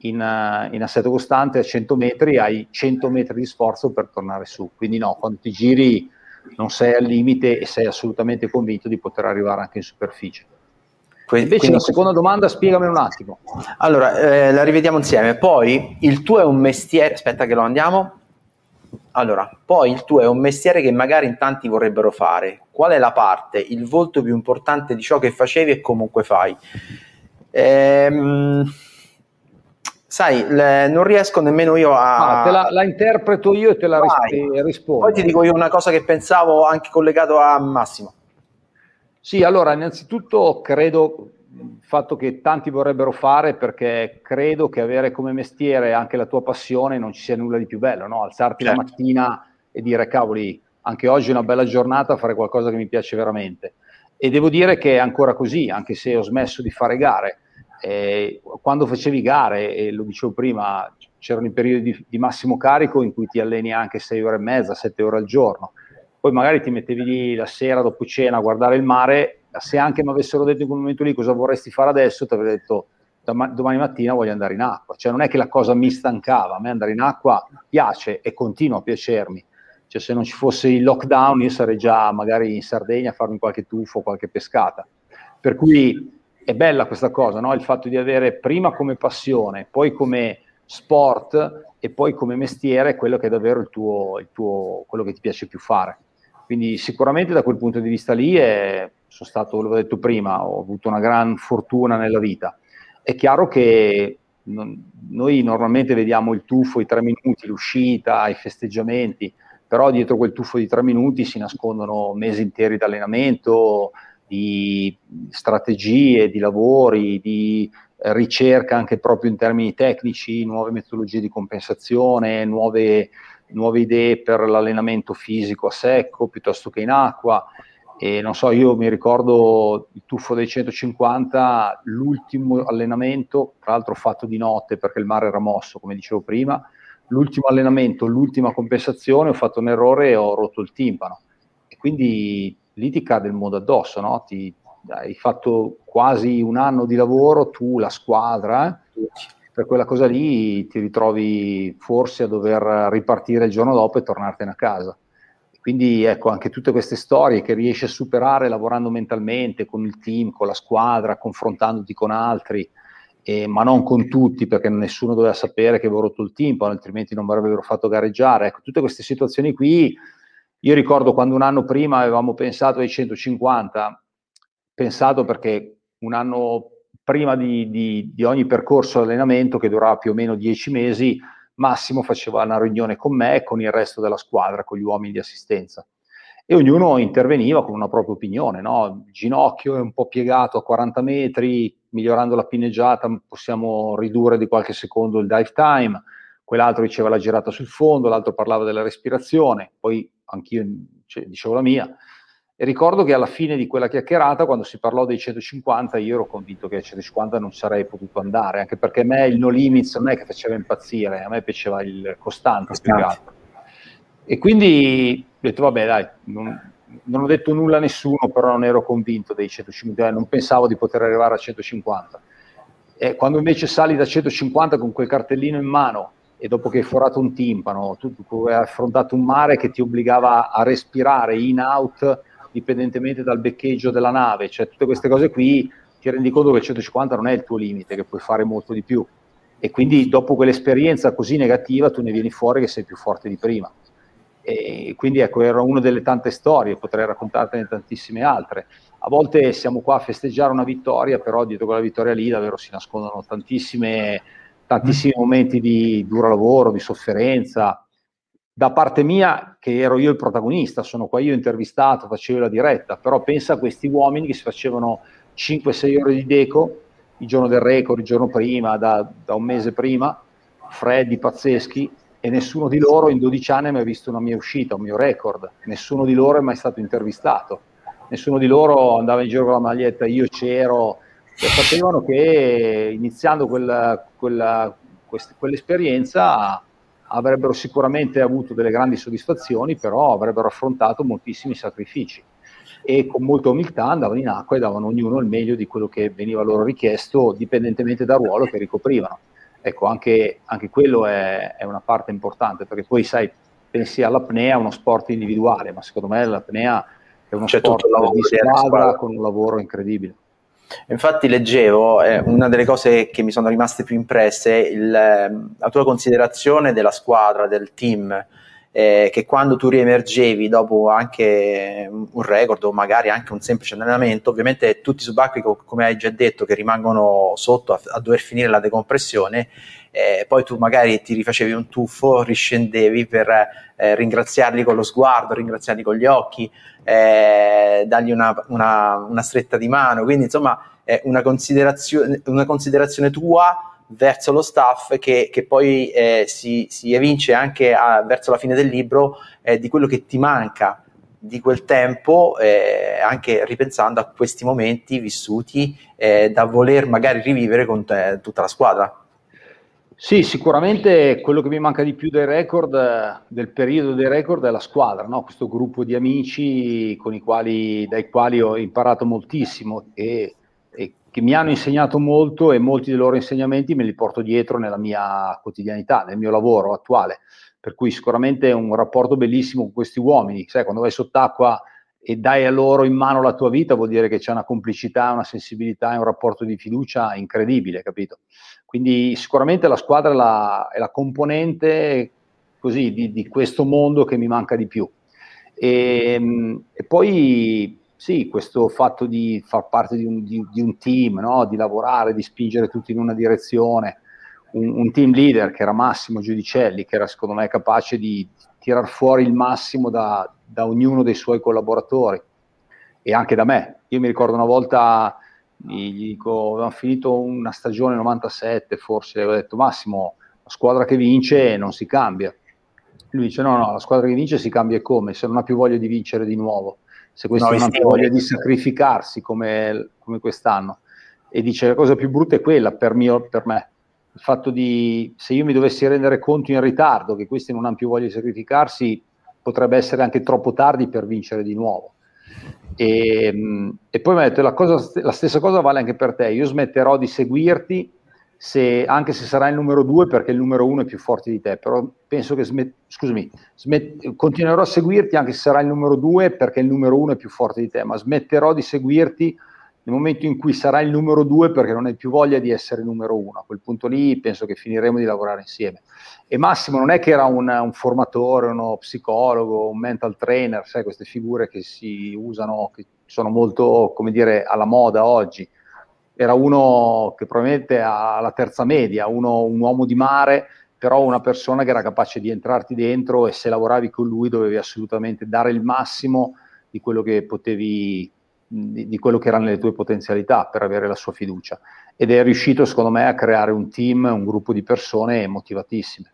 in, uh, in, assetto costante a 100 metri hai 100 metri di sforzo per tornare su. Quindi no, quando ti giri non sei al limite e sei assolutamente convinto di poter arrivare anche in superficie. Quindi, Invece quindi... la seconda domanda spiegami un attimo. Allora, eh, la rivediamo insieme. Poi il tuo è un mestiere, aspetta che lo andiamo. Allora, poi il tuo è un mestiere che magari in tanti vorrebbero fare. Qual è la parte, il volto più importante di ciò che facevi e comunque fai? Ehm, sai, le, non riesco nemmeno io a... Ah, te la, la, interpreto io e te la Vai. rispondo. Poi ti dico io una cosa che pensavo anche collegato a Massimo. Sì, allora, innanzitutto credo fatto che tanti vorrebbero fare perché credo che avere come mestiere anche la tua passione non ci sia nulla di più bello, no? Alzarti certo. la mattina e dire cavoli, anche oggi è una bella giornata, fare qualcosa che mi piace veramente. E devo dire che è ancora così, anche se ho smesso di fare gare. Eh, quando facevi gare, e lo dicevo prima, c'erano i periodi di, di massimo carico in cui ti alleni anche 6 ore e mezza, 7 ore al giorno poi magari ti mettevi lì la sera dopo cena a guardare il mare, se anche mi avessero detto in quel momento lì cosa vorresti fare adesso, ti avrei detto domani mattina voglio andare in acqua, cioè non è che la cosa mi stancava, a me andare in acqua piace e continua a piacermi, cioè se non ci fosse il lockdown io sarei già magari in Sardegna a farmi qualche tuffo, qualche pescata, per cui è bella questa cosa, no? il fatto di avere prima come passione, poi come sport e poi come mestiere quello che è davvero il tuo, il tuo quello che ti piace più fare. Quindi sicuramente da quel punto di vista lì è, sono stato, l'ho detto prima, ho avuto una gran fortuna nella vita. È chiaro che non, noi normalmente vediamo il tuffo, i tre minuti, l'uscita, i festeggiamenti, però dietro quel tuffo di tre minuti si nascondono mesi interi di allenamento, di strategie, di lavori, di ricerca anche proprio in termini tecnici, nuove metodologie di compensazione, nuove nuove idee per l'allenamento fisico a secco piuttosto che in acqua. E non so, io mi ricordo il tuffo dei 150, l'ultimo allenamento, tra l'altro fatto di notte perché il mare era mosso, come dicevo prima, l'ultimo allenamento, l'ultima compensazione, ho fatto un errore e ho rotto il timpano. E quindi lì ti cade il mondo addosso, no? Ti, hai fatto quasi un anno di lavoro, tu, la squadra, eh? per quella cosa lì ti ritrovi forse a dover ripartire il giorno dopo e tornartene a casa. Quindi ecco, anche tutte queste storie che riesci a superare lavorando mentalmente con il team, con la squadra, confrontandoti con altri, eh, ma non con tutti perché nessuno doveva sapere che avevo rotto il timpano, altrimenti non mi avrebbero fatto gareggiare. Ecco, tutte queste situazioni qui, io ricordo quando un anno prima avevamo pensato ai 150, pensato perché un anno prima di, di, di ogni percorso di allenamento che durava più o meno dieci mesi, Massimo faceva una riunione con me e con il resto della squadra, con gli uomini di assistenza. E ognuno interveniva con una propria opinione. No? Il ginocchio è un po' piegato a 40 metri, migliorando la pinneggiata possiamo ridurre di qualche secondo il dive time. Quell'altro diceva la girata sul fondo, l'altro parlava della respirazione, poi anch'io cioè, dicevo la mia. E ricordo che alla fine di quella chiacchierata, quando si parlò dei 150, io ero convinto che ai 150 non sarei potuto andare, anche perché a me il no limits non è che faceva impazzire, a me piaceva il costante, costante. E quindi ho detto, vabbè dai, non, non, ho detto nulla a nessuno, però non ero convinto dei 150, non pensavo di poter arrivare a 150. E quando invece sali da 150 con quel cartellino in mano e dopo che hai forato un timpano, tu, tu hai affrontato un mare che ti obbligava a respirare in out dipendentemente dal beccheggio della nave, cioè tutte queste cose qui ti rendi conto che il 150 non è il tuo limite, che puoi fare molto di più. E quindi dopo quell'esperienza così negativa tu ne vieni fuori che sei più forte di prima. E quindi ecco, era una delle tante storie, potrei raccontartene tantissime altre. A volte siamo qua a festeggiare una vittoria, però dietro quella vittoria lì davvero si nascondono tantissime, tantissimi momenti di duro lavoro, di sofferenza, da parte mia, che ero io il protagonista, sono qua io intervistato, facevo la diretta, però pensa a questi uomini che si facevano 5-6 ore di deco, il giorno del record, il giorno prima, da, da un mese prima, freddi, pazzeschi, e nessuno di loro in 12 anni ha mai visto una mia uscita, un mio record, nessuno di loro è mai stato intervistato, nessuno di loro andava in giro con la maglietta, io c'ero, e sapevano che iniziando quella, quella, quell'esperienza avrebbero sicuramente avuto delle grandi soddisfazioni, però avrebbero affrontato moltissimi sacrifici e con molta umiltà andavano in acqua e davano ognuno il meglio di quello che veniva loro richiesto, dipendentemente dal ruolo che ricoprivano. Ecco, anche, anche quello è, è, una parte importante, perché poi sai, pensi all'apnea, uno sport individuale, ma secondo me l'apnea è uno C'è sport di squadra con un lavoro incredibile. Infatti leggevo, eh, una delle cose che mi sono rimaste più impresse, il, la tua considerazione della squadra, del team, eh, che quando tu riemergevi dopo anche un record o magari anche un semplice allenamento, ovviamente tutti i subacquei, come hai già detto, che rimangono sotto a, a dover finire la decompressione, eh, poi tu magari ti rifacevi un tuffo, riscendevi per eh, ringraziarli con lo sguardo, ringraziarli con gli occhi, eh, dargli una, una, una, stretta di mano, quindi insomma è una considerazione, una considerazione tua verso lo staff che, che poi eh, si, si, evince anche a, verso la fine del libro eh, di quello che ti manca di quel tempo, eh, anche ripensando a questi momenti vissuti eh, da voler magari rivivere con te, tutta la squadra. Sì, sicuramente quello che mi manca di più del record, del periodo dei record, è la squadra, no? questo gruppo di amici quali, dai quali ho imparato moltissimo e che mi hanno insegnato molto e molti dei loro insegnamenti me li porto dietro nella mia quotidianità, nel mio lavoro attuale. Per cui sicuramente è un rapporto bellissimo con questi uomini. Sai, quando vai sott'acqua e dai a loro in mano la tua vita, vuol dire che c'è una complicità, una sensibilità e un rapporto di fiducia incredibile, capito? Quindi sicuramente la squadra è la, è la componente così di, di, questo mondo che mi manca di più. E, e poi sì, questo fatto di far parte di un, di, di un team, no? di lavorare, di spingere tutti in una direzione, un, un, team leader che era Massimo Giudicelli, che era secondo me capace di tirar fuori il massimo da, da ognuno dei suoi collaboratori e anche da me. Io mi ricordo una volta, gli dico, avevamo finito una stagione 97 forse, ho detto Massimo, la squadra che vince non si cambia. Lui dice no, no, la squadra che vince si cambia come? Se non ha più voglia di vincere di nuovo se questo no, non ha voglia di sacrificarsi come, come, quest'anno. E dice la cosa più brutta è quella per, mio, per me, il fatto di se io mi dovessi rendere conto in ritardo che questi non hanno più voglia di sacrificarsi, potrebbe essere anche troppo tardi per vincere di nuovo. E, e poi mi ha detto la, cosa, la stessa cosa vale anche per te, io smetterò di seguirti se, anche se sarà il numero due perché il numero uno è più forte di te, però penso che smet, scusami, smet, continuerò a seguirti anche se sarà il numero due perché il numero uno è più forte di te, ma smetterò di seguirti nel momento in cui sarà il numero due perché non hai più voglia di essere il numero uno. A quel punto lì penso che finiremo di lavorare insieme. E Massimo non è che era un, un formatore, uno psicologo, un mental trainer, sai, queste figure che si usano, che sono molto, come dire, alla moda oggi era uno che probabilmente ha la terza media, uno, un uomo di mare, però una persona che era capace di entrarti dentro e se lavoravi con lui dovevi assolutamente dare il massimo di quello che potevi, di, di quello che erano le tue potenzialità per avere la sua fiducia. Ed è riuscito, secondo me, a creare un team, un gruppo di persone motivatissime.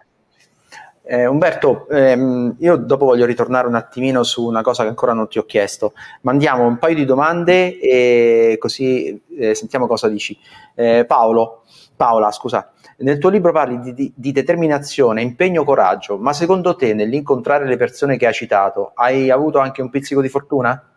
Eh, Umberto, ehm, io dopo voglio ritornare un attimino su una cosa che ancora non ti ho chiesto. Mandiamo un paio di domande e così eh, sentiamo cosa dici. Eh, Paolo, Paola, scusa, nel tuo libro parli di, di, di, determinazione, impegno, coraggio, ma secondo te nell'incontrare le persone che hai citato hai avuto anche un pizzico di fortuna?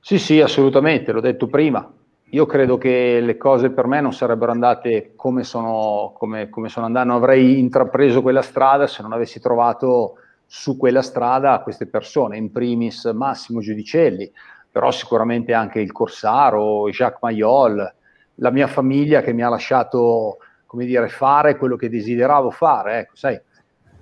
Sì, sì, assolutamente, l'ho detto prima io credo che le cose per me non sarebbero andate come sono, come, come sono andate, non avrei intrapreso quella strada se non avessi trovato su quella strada queste persone, in primis Massimo Giudicelli, però sicuramente anche il Corsaro, Jacques Mayol, la mia famiglia che mi ha lasciato, come dire, fare quello che desideravo fare, ecco, sai,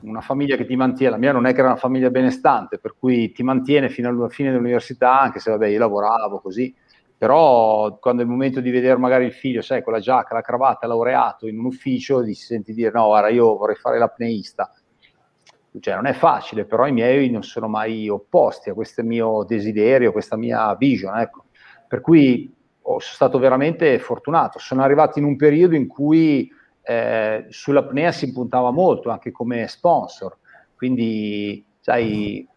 una famiglia che ti mantiene, la mia non è che era una famiglia benestante, per cui ti mantiene fino alla fine dell'università, anche se vabbè io lavoravo così, però quando è il momento di vedere magari il figlio, sai, con la giacca, la cravatta, laureato in un ufficio, ti senti dire no, guarda, io vorrei fare l'apneista. Cioè, non è facile, però i miei non sono mai opposti a questo mio desiderio, a questa mia vision, ecco. Per cui oh, sono stato veramente fortunato. Sono arrivato in un periodo in cui eh, sull'apnea si puntava molto, anche come sponsor. Quindi, sai,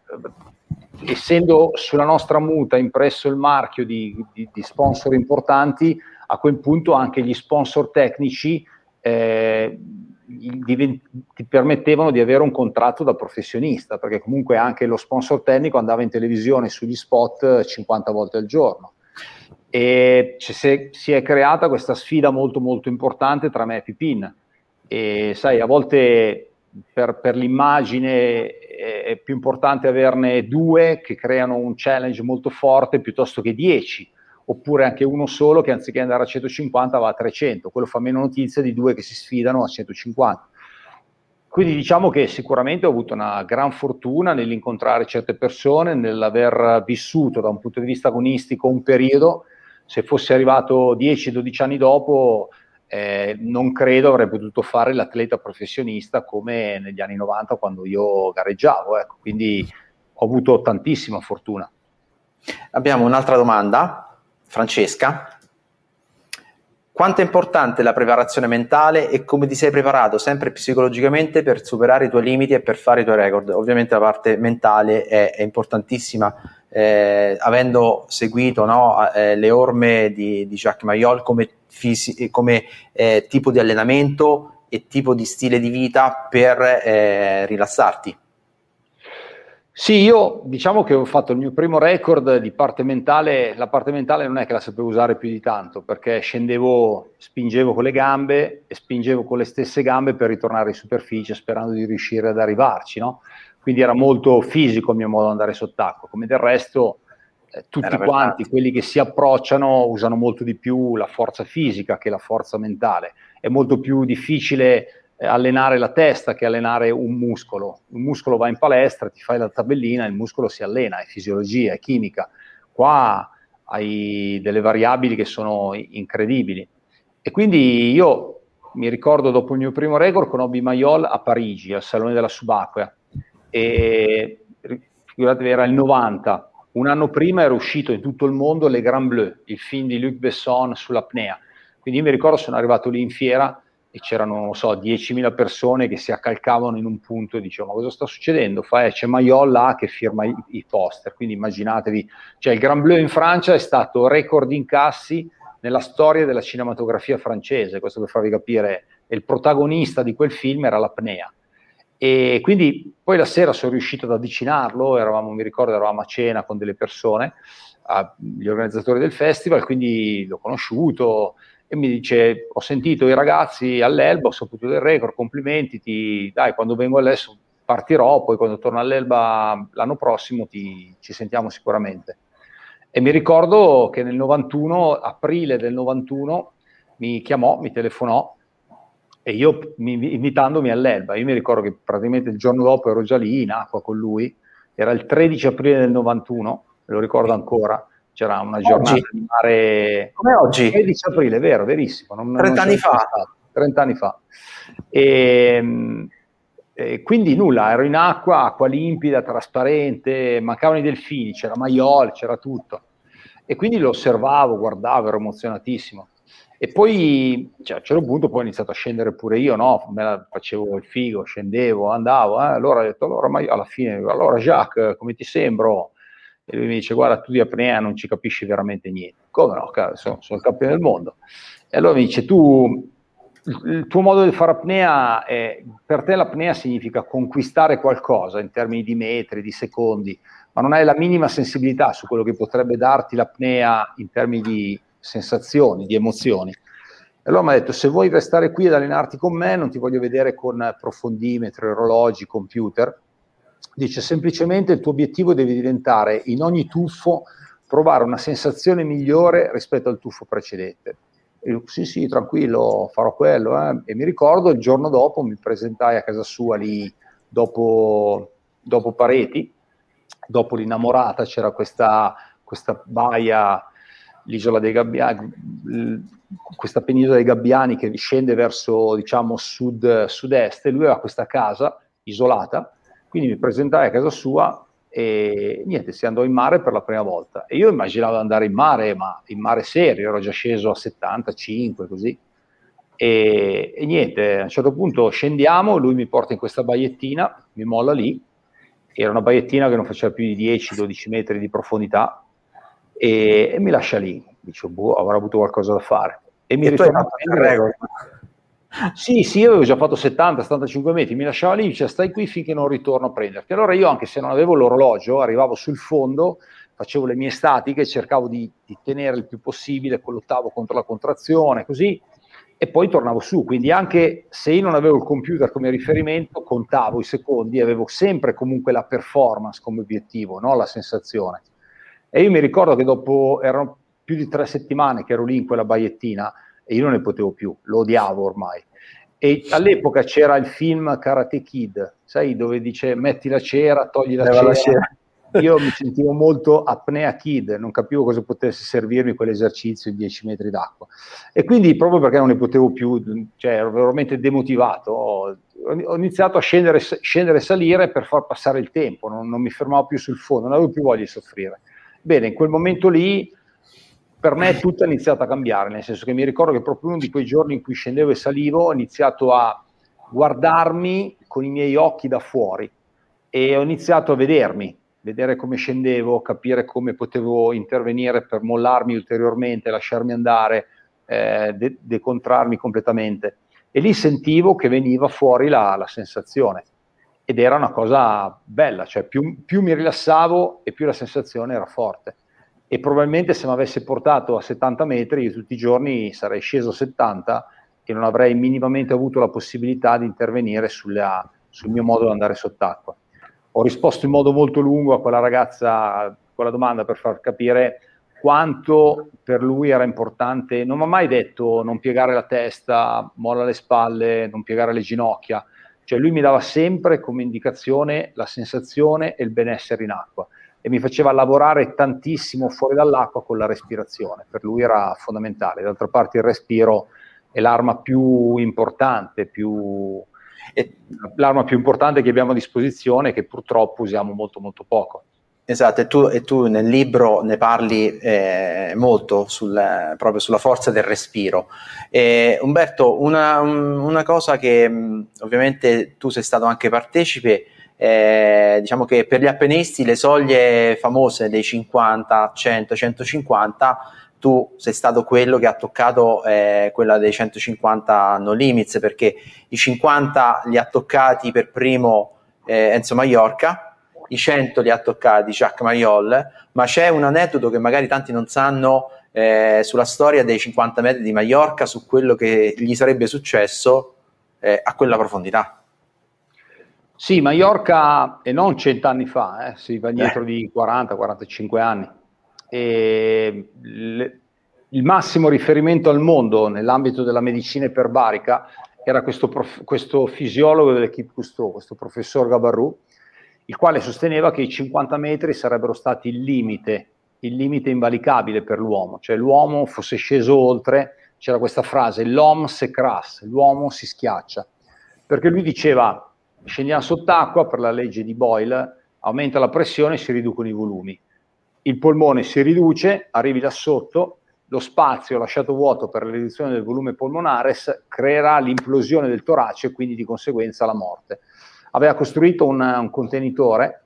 essendo sulla nostra muta impresso il marchio di, di, di sponsor importanti, a quel punto anche gli sponsor tecnici eh, ti permettevano di avere un contratto da professionista, perché comunque anche lo sponsor tecnico andava in televisione sugli spot 50 volte al giorno. E si è creata questa sfida molto molto importante tra me e Pipin. E sai, a volte per, per l'immagine è più importante averne due che creano un challenge molto forte piuttosto che dieci oppure anche uno solo che anziché andare a 150 va a 300, quello fa meno notizia di due che si sfidano a 150. Quindi diciamo che sicuramente ho avuto una gran fortuna nell'incontrare certe persone, nell'aver vissuto da un punto di vista agonistico un periodo, se fossi arrivato 10-12 anni dopo eh, non credo avrei potuto fare l'atleta professionista come negli anni 90 quando io gareggiavo, ecco. quindi ho avuto tantissima fortuna. Abbiamo un'altra domanda Francesca, quanto è importante la preparazione mentale e come ti sei preparato sempre psicologicamente per superare i tuoi limiti e per fare i tuoi record? Ovviamente la parte mentale è, è importantissima, eh, avendo seguito no, eh, le orme di, di, Jacques Mayol come, fisi- come eh, tipo di allenamento e tipo di stile di vita per eh, rilassarti. Sì, io diciamo che ho fatto il mio primo record di parte mentale, la parte mentale non è che la sapevo usare più di tanto, perché scendevo, spingevo con le gambe e spingevo con le stesse gambe per ritornare in superficie sperando di riuscire ad arrivarci, no? Quindi era molto fisico il mio modo di andare sott'acqua, come del resto eh, tutti quanti, quelli che si approcciano, usano molto di più la forza fisica che la forza mentale. È molto più difficile allenare la testa che allenare un muscolo. Un muscolo va in palestra, ti fai la tabellina, il muscolo si allena, è fisiologia, è chimica. Qua hai delle variabili che sono incredibili. E quindi io mi ricordo dopo il mio primo record con Obi Maiol a Parigi, al Salone della Subacquea. E figuratevi, era il 90. Un anno prima era uscito in tutto il mondo Le Grand Bleu, il film di Luc Besson sull'apnea. Quindi io mi ricordo sono arrivato lì in fiera e c'erano, non so, 10.000 persone che si accalcavano in un punto e dicevano ma cosa sta succedendo? Fa, eh, c'è Maiol là che firma i, i, poster, quindi immaginatevi, cioè il Grand Bleu in Francia è stato record incassi nella storia della cinematografia francese, questo per farvi capire, il protagonista di quel film era l'apnea. E quindi poi la sera sono riuscito ad avvicinarlo, eravamo, mi ricordo, eravamo a cena con delle persone, gli organizzatori del festival, quindi l'ho conosciuto, e mi dice ho sentito i ragazzi all'Elba, ho saputo del record, complimenti, ti, dai quando vengo adesso partirò, poi quando torno all'Elba l'anno prossimo ti, ci sentiamo sicuramente. E mi ricordo che nel 91, aprile del 91, mi chiamò, mi telefonò e io mi, invitandomi all'Elba. Io mi ricordo che praticamente il giorno dopo ero già lì in acqua con lui, era il 13 aprile del 91, me lo ricordo ancora c'era una giornata oggi. di mare come oggi 13 aprile vero verissimo non, 30 non anni fa stato. 30 anni fa e, e, quindi nulla ero in acqua acqua limpida trasparente mancavano i delfini c'era Maiol c'era tutto e quindi lo osservavo guardavo ero emozionatissimo e poi cioè, a un certo punto poi ho iniziato a scendere pure io no me la facevo il figo scendevo andavo eh? allora ho detto allora ma alla fine allora Jacques come ti sembro e lui mi dice guarda tu di apnea non ci capisci veramente niente. Come no? Sono, sono il campione del mondo. E allora mi dice tu, il tuo modo di fare apnea, è, per te l'apnea significa conquistare qualcosa in termini di metri, di secondi, ma non hai la minima sensibilità su quello che potrebbe darti l'apnea in termini di sensazioni, di emozioni. E allora mi ha detto, se vuoi restare qui ad allenarti con me, non ti voglio vedere con profondimetri, orologi, computer, dice semplicemente il tuo obiettivo deve diventare in ogni tuffo provare una sensazione migliore rispetto al tuffo precedente. E io, sì, sì, tranquillo, farò quello. Eh. E mi ricordo il giorno dopo mi presentai a casa sua lì dopo, dopo Pareti, dopo l'innamorata, c'era questa, questa baia, l'isola dei Gabbiani, questa penisola dei Gabbiani che scende verso, diciamo, sud, sud-est, e lui aveva questa casa isolata Quindi mi presentai a casa sua e niente, si andò in mare per la prima volta. E io immaginavo di andare in mare, ma in mare serio, ero già sceso a 75, così. E, e, niente, a un certo punto scendiamo, lui mi porta in questa baiettina, mi molla lì, era una baiettina che non faceva più di 10-12 metri di profondità e, e, mi lascia lì, dice, boh, avrà avuto qualcosa da fare. E mi a prendere... Sì, sì, io avevo già fatto 70-75 metri, mi lasciava lì, dice stai qui finché non ritorno a prenderti. Allora io, anche se non avevo l'orologio, arrivavo sul fondo, facevo le mie statiche, cercavo di, di tenere il più possibile, collottavo contro la contrazione, così, e poi tornavo su. Quindi anche se io non avevo il computer come riferimento, contavo i secondi, avevo sempre comunque la performance come obiettivo, no? la sensazione. E io mi ricordo che dopo, erano più di tre settimane che ero lì in quella baiettina, e io non ne potevo più, lo odiavo ormai. E all'epoca c'era il film Karate Kid, sai, dove dice metti la cera, togli la, cera. la cera. Io mi sentivo molto apnea kid, non capivo cosa potesse servirmi quell'esercizio in 10 metri d'acqua. E quindi, proprio perché non ne potevo più, cioè ero veramente demotivato, ho, ho iniziato a scendere, scendere, e salire per far passare il tempo, non, non mi fermavo più sul fondo, non avevo più voglia di soffrire. Bene, in quel momento lì per me tutto è iniziato a cambiare, nel senso che mi ricordo che proprio uno di quei giorni in cui scendevo e salivo ho iniziato a guardarmi con i miei occhi da fuori e ho iniziato a vedermi, vedere come scendevo, capire come potevo intervenire per mollarmi ulteriormente, lasciarmi andare, eh, de- decontrarmi completamente. E lì sentivo che veniva fuori la, la sensazione ed era una cosa bella, cioè più, più mi rilassavo e più la sensazione era forte. E probabilmente se mi avesse portato a 70 metri io tutti i giorni sarei sceso a 70 e non avrei minimamente avuto la possibilità di intervenire sulla, sul mio modo di andare sott'acqua. Ho risposto in modo molto lungo a quella ragazza con la domanda per far capire quanto per lui era importante, non mi ha mai detto non piegare la testa, molla le spalle, non piegare le ginocchia, cioè lui mi dava sempre come indicazione la sensazione e il benessere in acqua e mi faceva lavorare tantissimo fuori dall'acqua con la respirazione. Per lui era fondamentale. D'altra parte il respiro è l'arma più importante, più, l'arma più importante che abbiamo a disposizione che purtroppo usiamo molto molto poco. Esatto, e tu, e tu nel libro ne parli eh, molto sul, proprio sulla forza del respiro. E, Umberto, una, una, cosa che mh, ovviamente tu sei stato anche partecipe eh, diciamo che per gli appenisti le soglie famose dei 50, 100, 150 tu sei stato quello che ha toccato eh, quella dei 150 no limits perché i 50 li ha toccati per primo eh, Enzo Mallorca, i 100 li ha toccati Jacques Mayol, ma c'è un aneddoto che magari tanti non sanno eh, sulla storia dei 50 metri di Mallorca, su quello che gli sarebbe successo eh, a quella profondità. Sì, Mallorca, e non cent'anni fa, eh, si va eh. di 40-45 anni. E le, il massimo riferimento al mondo nell'ambito della medicina iperbarica era questo, prof, questo fisiologo dell'equipe Cousteau, questo professor Gabarrou, il quale sosteneva che i 50 metri sarebbero stati il limite, il limite invalicabile per l'uomo, cioè l'uomo fosse sceso oltre, c'era questa frase, l'homme se crasse, l'uomo si schiaccia, perché lui diceva scendiamo sott'acqua per la legge di Boyle, aumenta la pressione e si riducono i volumi. Il polmone si riduce, arrivi là sotto, lo spazio lasciato vuoto per la riduzione del volume polmonare creerà l'implosione del torace e quindi di conseguenza la morte. Aveva costruito un, un contenitore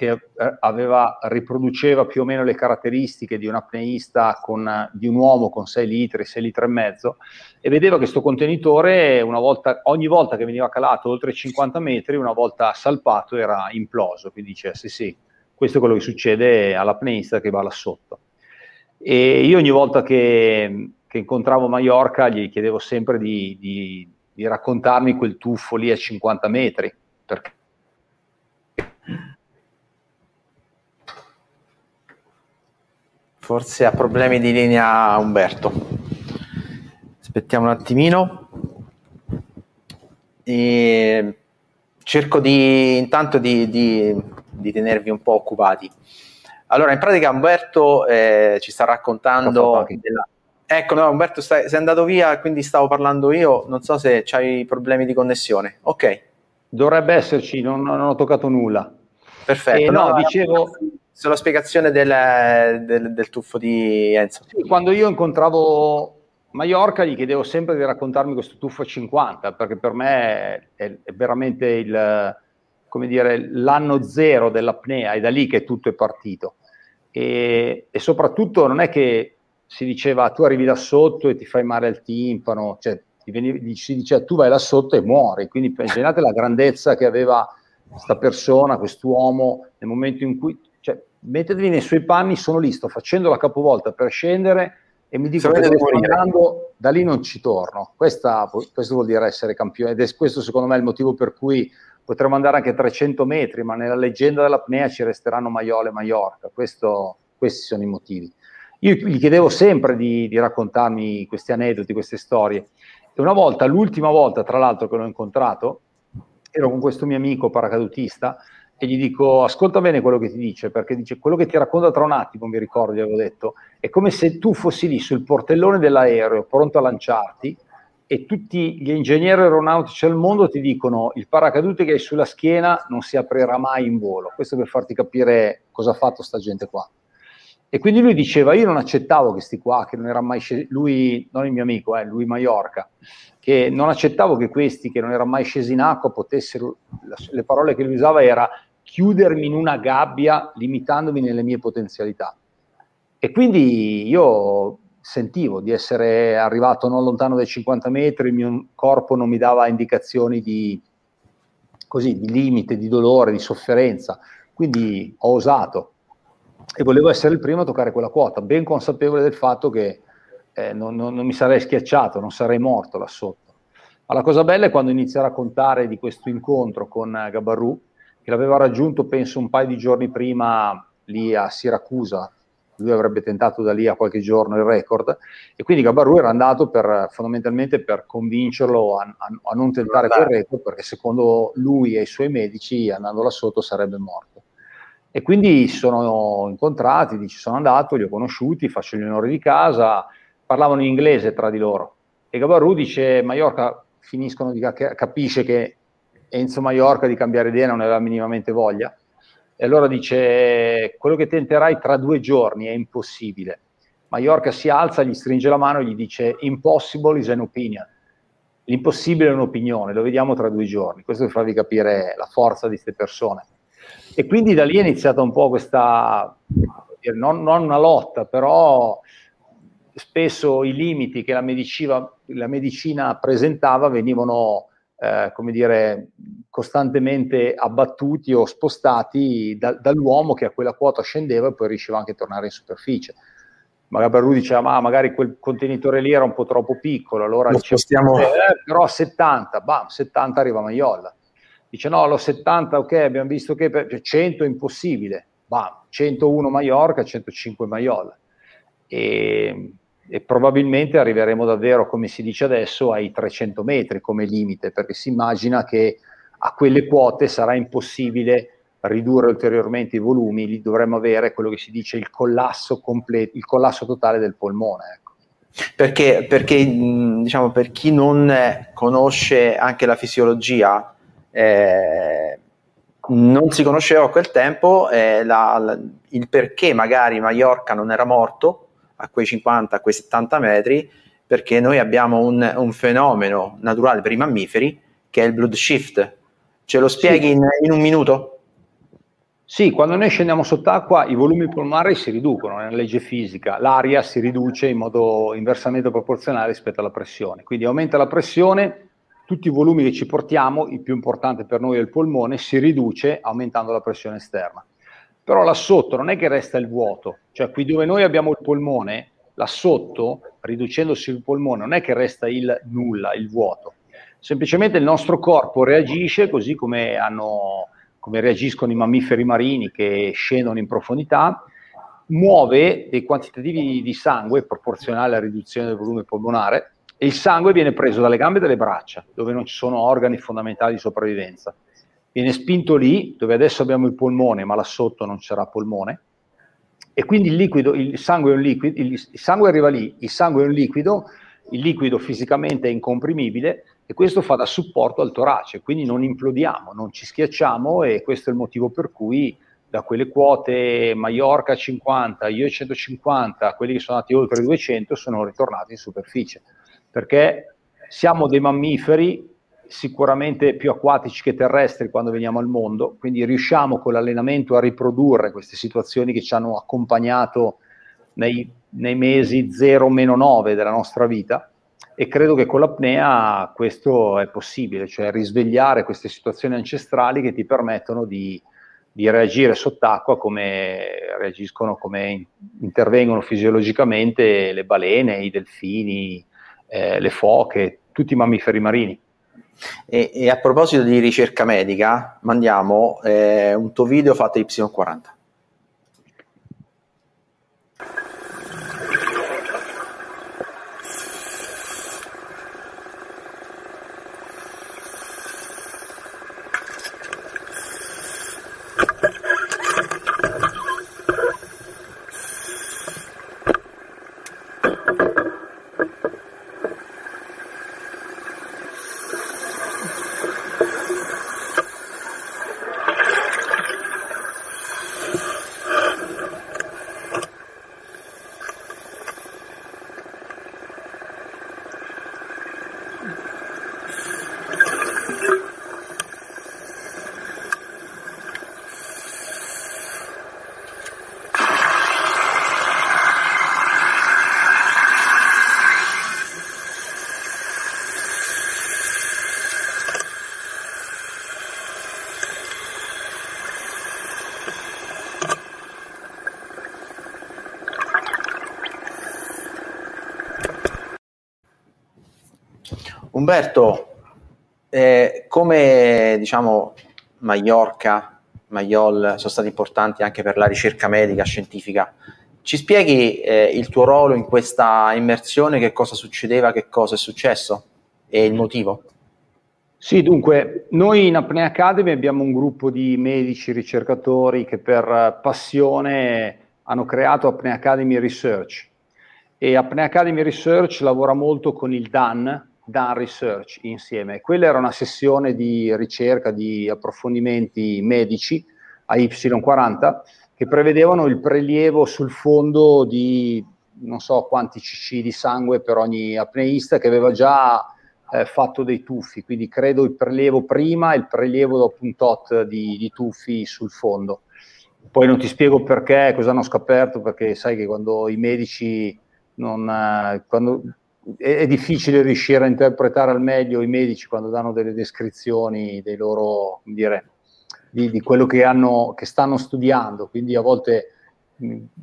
che eh, aveva, riproduceva più o meno le caratteristiche di un apneista con, di un uomo con 6 litri, 6 litri e mezzo, e vedeva che questo contenitore volta, ogni volta che veniva calato oltre 50 metri, una volta salpato era imploso, quindi dice sì sì, questo è quello che succede all'apneista che va là sotto. E io ogni volta che, che incontravo Mallorca gli chiedevo sempre di, di, di raccontarmi quel tuffo lì a 50 metri, perché Forse ha problemi di linea Umberto. Aspettiamo un attimino. E cerco di, intanto di, di, di, tenervi un po' occupati. Allora, in pratica Umberto eh, ci sta raccontando... Della... Ecco, no, Umberto stai, sei andato via, quindi stavo parlando io. Non so se hai problemi di connessione. Ok. Dovrebbe esserci, non, non ho toccato nulla. Perfetto. Eh, no, no, dicevo sulla spiegazione del, del, del, tuffo di Enzo. Sì, quando io incontravo Mallorca gli chiedevo sempre di raccontarmi questo tuffo a 50 perché per me è, veramente il, come dire, l'anno zero dell'apnea, è da lì che tutto è partito. E, e, soprattutto non è che si diceva tu arrivi da sotto e ti fai male al timpano, cioè veniva, si diceva tu vai là sotto e muori, quindi immaginate la grandezza che aveva questa persona, quest'uomo, nel momento in cui, cioè, mettetevi nei suoi panni, sono lì, sto facendo la capovolta per scendere e mi dico che sto andando, da lì non ci torno. Questa, questo vuol dire essere campione ed è questo secondo me il motivo per cui potremmo andare anche a 300 metri, ma nella leggenda dell'apnea ci resteranno Maiole e Maiorca. Questo, questi sono i motivi. Io gli chiedevo sempre di, di, raccontarmi questi aneddoti, queste storie. E una volta, l'ultima volta tra l'altro che l'ho incontrato, ero con questo mio amico paracadutista e gli dico ascolta bene quello che ti dice, perché dice quello che ti racconta tra un attimo, mi ricordo, gli avevo detto, è come se tu fossi lì sul portellone dell'aereo pronto a lanciarti e tutti gli ingegneri aeronautici al mondo ti dicono il paracadute che hai sulla schiena non si aprirà mai in volo. Questo per farti capire cosa ha fatto sta gente qua. E quindi lui diceva, io non accettavo questi qua, che non era mai scesi, lui, non il mio amico, eh, lui Maiorca, che non accettavo che questi, che non erano mai scesi in acqua, potessero, le parole che lui usava era chiudermi in una gabbia limitandomi nelle mie potenzialità. E quindi io sentivo di essere arrivato non lontano dai 50 metri, il mio corpo non mi dava indicazioni di, così, di limite, di dolore, di sofferenza. Quindi ho osato e volevo essere il primo a toccare quella quota, ben consapevole del fatto che eh, non, non, non, mi sarei schiacciato, non sarei morto là sotto. Ma la cosa bella è quando inizia a raccontare di questo incontro con Gabarù, che l'aveva raggiunto penso un paio di giorni prima lì a Siracusa, lui avrebbe tentato da lì a qualche giorno il record e quindi Gabarù era andato per, fondamentalmente per convincerlo a, a, a non tentare quel record perché secondo lui e i suoi medici andando là sotto sarebbe morto. E quindi sono incontrati, ci sono andato, li ho conosciuti, faccio gli onori di casa, parlavano in inglese tra di loro. E Gabarù dice, Mallorca finiscono di capisce che Enzo Mallorca di cambiare idea non aveva minimamente voglia e allora dice, quello che tenterai tra due giorni è impossibile. Mallorca si alza, gli stringe la mano e gli dice, impossible is an opinion. L'impossibile è un'opinione, lo vediamo tra due giorni. Questo per farvi capire la forza di queste persone. E quindi da lì è iniziata un po' questa, non, non una lotta, però spesso i limiti che la medicina, la medicina presentava venivano eh, come dire, costantemente abbattuti o spostati da, dall'uomo che a quella quota scendeva e poi riusciva anche a tornare in superficie. Magari lui diceva, ma magari quel contenitore lì era un po' troppo piccolo, allora diceva, eh, però a 70, bam, 70 arriva Maiolla. Dice no, lo 70, ok, abbiamo visto che per, 100 cioè, è impossibile, bam, 101 Mallorca, 105 Maiolla. E e probabilmente arriveremo davvero, come si dice adesso, ai 300 metri come limite, perché si immagina che a quelle quote sarà impossibile ridurre ulteriormente i volumi, lì dovremmo avere quello che si dice il collasso, completo, il collasso totale del polmone. Ecco. Perché, perché diciamo, per chi non conosce anche la fisiologia, eh, non si conosceva a quel tempo eh, la, la, il perché magari Mallorca non era morto a quei 50, a quei 70 metri, perché noi abbiamo un, un fenomeno naturale per i mammiferi che è il blood shift. Ce lo spieghi sì. in, in, un minuto? Sì, quando noi scendiamo sott'acqua i volumi polmonari si riducono, è una legge fisica, l'aria si riduce in modo inversamente proporzionale rispetto alla pressione, quindi aumenta la pressione, tutti i volumi che ci portiamo, il più importante per noi è il polmone, si riduce aumentando la pressione esterna. Però là sotto non è che resta il vuoto, cioè qui dove noi abbiamo il polmone, là sotto, riducendosi il polmone, non è che resta il nulla, il vuoto, semplicemente il nostro corpo reagisce così come, hanno, come reagiscono i mammiferi marini che scendono in profondità, muove dei quantitativi di sangue proporzionali alla riduzione del volume polmonare e il sangue viene preso dalle gambe e dalle braccia, dove non ci sono organi fondamentali di sopravvivenza. Viene spinto lì, dove adesso abbiamo il polmone, ma là sotto non c'era polmone, e quindi il, liquido, il sangue è un liquido, il, il sangue arriva lì, il sangue è un liquido, il liquido fisicamente è incomprimibile e questo fa da supporto al torace, quindi non implodiamo, non ci schiacciamo e questo è il motivo per cui da quelle quote Mallorca 50, io 150, quelli che sono andati oltre 200 sono ritornati in superficie, perché siamo dei mammiferi sicuramente più acquatici che terrestri quando veniamo al mondo, quindi riusciamo con l'allenamento a riprodurre queste situazioni che ci hanno accompagnato nei, nei mesi 0-9 della nostra vita. E credo che con l'apnea questo è possibile, cioè risvegliare queste situazioni ancestrali che ti permettono di, di reagire sott'acqua come reagiscono, come intervengono fisiologicamente le balene, i delfini, eh, le foche, tutti i mammiferi marini. E, e, a proposito di ricerca medica, mandiamo eh, un tuo video fatto Y40. Umberto, eh, come diciamo Mallorca, Maiol sono stati importanti anche per la ricerca medica, scientifica, ci spieghi eh, il tuo ruolo in questa immersione, che cosa succedeva, che cosa è successo e il motivo? Sì, dunque, noi in Apnea Academy abbiamo un gruppo di medici, ricercatori che per passione hanno creato Apnea Academy Research e Apnea Academy Research lavora molto con il DAN, Dan Research insieme. Quella era una sessione di ricerca, di approfondimenti medici a Y40 che prevedevano il prelievo sul fondo di non so quanti cc di sangue per ogni apneista che aveva già eh, fatto dei tuffi, quindi credo il prelievo prima e il prelievo dopo un tot di, di tuffi sul fondo. Poi non ti spiego perché, cosa hanno scoperto, perché sai che quando i medici non, eh, quando è, è, difficile riuscire a interpretare al meglio i medici quando danno delle descrizioni dei loro, dire, di, di quello che, hanno, che stanno studiando, quindi a volte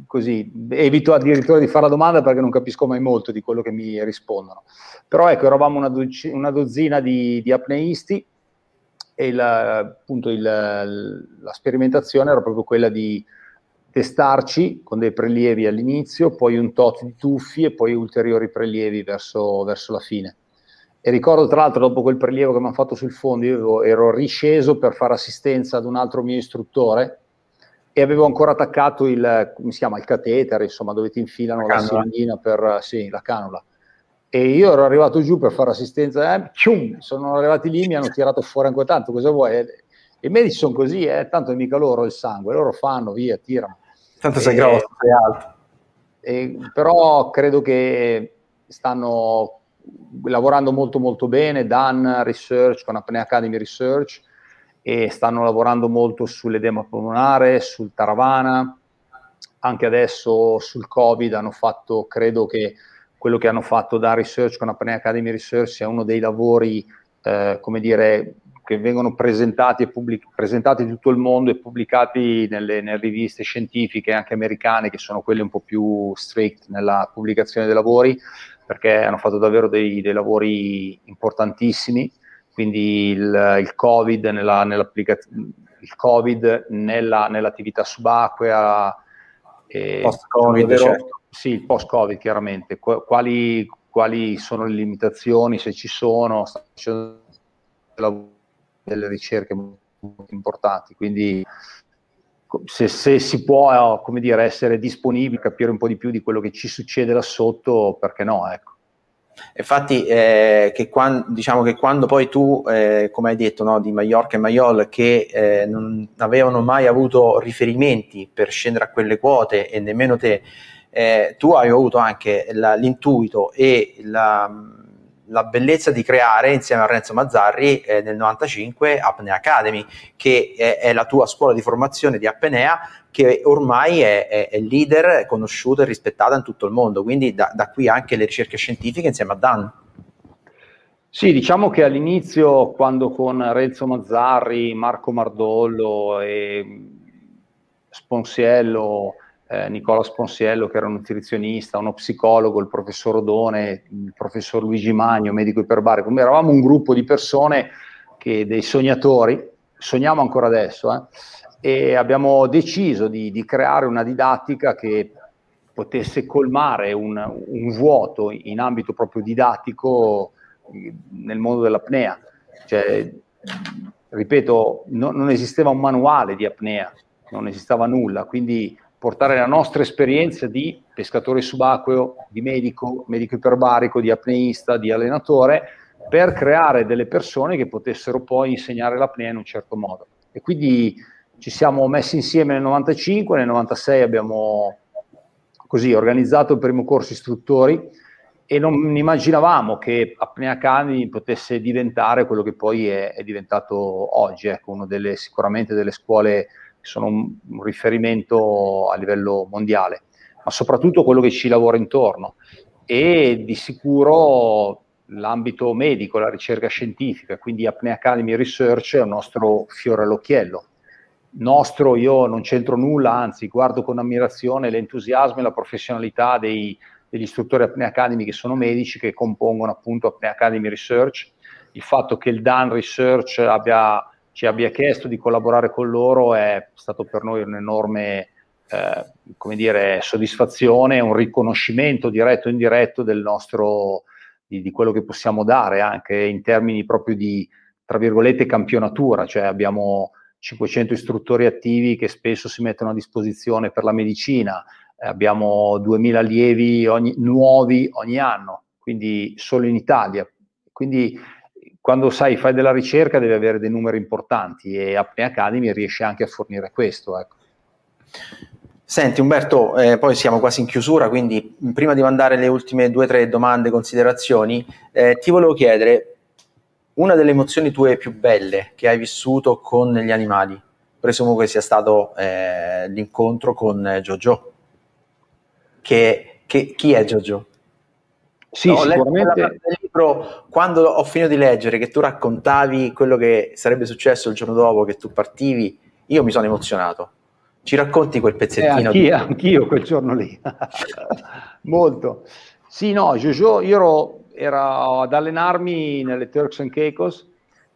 così evito addirittura di fare la domanda perché non capisco mai molto di quello che mi rispondono. Però ecco, eravamo una, doc- una dozzina di, di, apneisti e il, appunto il, la sperimentazione era proprio quella di testarci con dei prelievi all'inizio, poi un tot di tuffi e poi ulteriori prelievi verso, verso la fine. E ricordo tra l'altro dopo quel prelievo che mi hanno fatto sul fondo, io ero risceso per fare assistenza ad un altro mio istruttore e avevo ancora attaccato il, come si chiama, il catetere, insomma, dove ti infilano la, la siringhina per, sì, la canula. E io ero arrivato giù per fare assistenza, eh, cium, sono arrivati lì, mi hanno tirato fuori ancora tanto, cosa vuoi? I medici sono così, eh, tanto è mica loro il sangue, loro fanno, via, tirano. Tanto sei grosso, sei alto. E, però credo che stanno lavorando molto molto bene, Dan Research con Apnea Academy Research, e stanno lavorando molto sull'edema polmonare, sul Taravana, anche adesso sul Covid hanno fatto, credo che quello che hanno fatto da Research con Apnea Academy Research sia uno dei lavori, eh, come dire, che vengono presentati, e pubblic- presentati in tutto il mondo e pubblicati nelle, nelle, riviste scientifiche anche americane, che sono quelle un po' più strict nella pubblicazione dei lavori, perché hanno fatto davvero dei, dei lavori importantissimi. Quindi il, il COVID, nella, il COVID nella, nell'attività subacquea. Post-Covid, davvero, certo. Sì, il post-Covid chiaramente. Quali, quali sono le limitazioni, se ci sono, sta facendo delle ricerche molto importanti, quindi se, se, si può come dire, essere disponibili, capire un po' di più di quello che ci succede là sotto, perché no? Ecco. Infatti, eh, che quando, diciamo che quando poi tu, eh, come hai detto, no, di Mallorca e Mayol, che eh, non avevano mai avuto riferimenti per scendere a quelle quote e nemmeno te, eh, tu hai avuto anche la, l'intuito e la, la, bellezza di creare insieme a Renzo Mazzarri eh, nel 95 Apnea Academy, che è, è la tua scuola di formazione di apnea che ormai è, è, è, leader, conosciuta e rispettata in tutto il mondo, quindi da, da qui anche le ricerche scientifiche insieme a Dan. Sì, diciamo che all'inizio, quando con Renzo Mazzarri, Marco Mardollo e Sponsiello, eh, Nicola Sponsiello, che era un nutrizionista, uno psicologo, il professor Odone, il professor Luigi Magno, medico iperbarico, eravamo un gruppo di persone che, dei sognatori, sogniamo ancora adesso, eh, e abbiamo deciso di, di creare una didattica che potesse colmare un, un, vuoto in ambito proprio didattico nel mondo dell'apnea. Cioè, ripeto, no, non esisteva un manuale di apnea, non esisteva nulla, quindi portare la nostra esperienza di pescatore subacqueo, di medico, medico iperbarico, di apneista, di allenatore, per creare delle persone che potessero poi insegnare l'apnea in un certo modo. E quindi ci siamo messi insieme nel 95, nel 96 abbiamo così organizzato il primo corso istruttori e non immaginavamo che Apnea Academy potesse diventare quello che poi è, è diventato oggi, ecco, una delle, sicuramente delle scuole che sono un, un riferimento a livello mondiale, ma soprattutto quello che ci lavora intorno e di sicuro l'ambito medico, la ricerca scientifica, quindi Apnea Academy Research è un nostro fiore all'occhiello nostro, io non c'entro nulla, anzi guardo con ammirazione l'entusiasmo e la professionalità dei, degli istruttori Apnea Academy che sono medici, che compongono appunto Apnea Academy Research. Il fatto che il Dan Research abbia, ci abbia chiesto di collaborare con loro è stato per noi un'enorme eh, come dire, soddisfazione, un riconoscimento diretto o indiretto del nostro, di, di quello che possiamo dare anche in termini proprio di, tra virgolette, campionatura, cioè abbiamo 500 istruttori attivi che spesso si mettono a disposizione per la medicina, eh, abbiamo 2000 allievi ogni, nuovi ogni anno, quindi solo in Italia. Quindi quando sai, fai della ricerca devi avere dei numeri importanti e Apnea Academy riesce anche a fornire questo. Ecco. Senti Umberto, eh, poi siamo quasi in chiusura, quindi prima di mandare le ultime due o tre domande, considerazioni, eh, ti volevo chiedere, una delle emozioni tue più belle che hai vissuto con gli animali? Presumo che sia stato eh, l'incontro con Jojo. Che, che, chi è Jojo? Sì, no, sicuramente. Del libro, quando ho finito di leggere che tu raccontavi quello che sarebbe successo il giorno dopo che tu partivi, io mi sono emozionato. Ci racconti quel pezzettino? Eh, anch'io, di... anch'io quel giorno lì. (laughs) Molto. Sì, no, Jojo, io ero era ad allenarmi nelle Turks and Caicos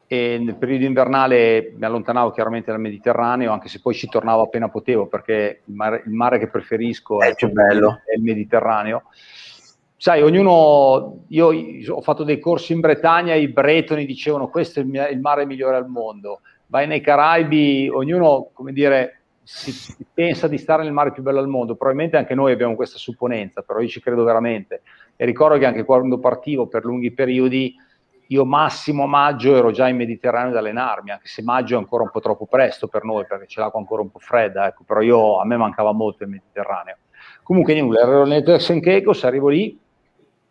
e nel periodo invernale mi allontanavo chiaramente dal Mediterraneo, anche se poi ci tornavo appena potevo, perché il mare, il mare che preferisco è, è, più bello. è il Mediterraneo. Sai, ognuno, io ho fatto dei corsi in Bretagna, i bretoni dicevano questo è il, mare migliore al mondo, vai nei Caraibi, ognuno, come dire, si, si pensa di stare nel mare più bello al mondo, probabilmente anche noi abbiamo questa supponenza, però io ci credo veramente. E ricordo che anche quando partivo per lunghi periodi, io massimo a maggio ero già in Mediterraneo ad allenarmi, anche se maggio è ancora un po' troppo presto per noi perché c'è l'acqua ancora un po' fredda, ecco, però io, a me mancava molto il Mediterraneo. Comunque nulla, ero nel and Caicos, arrivo lì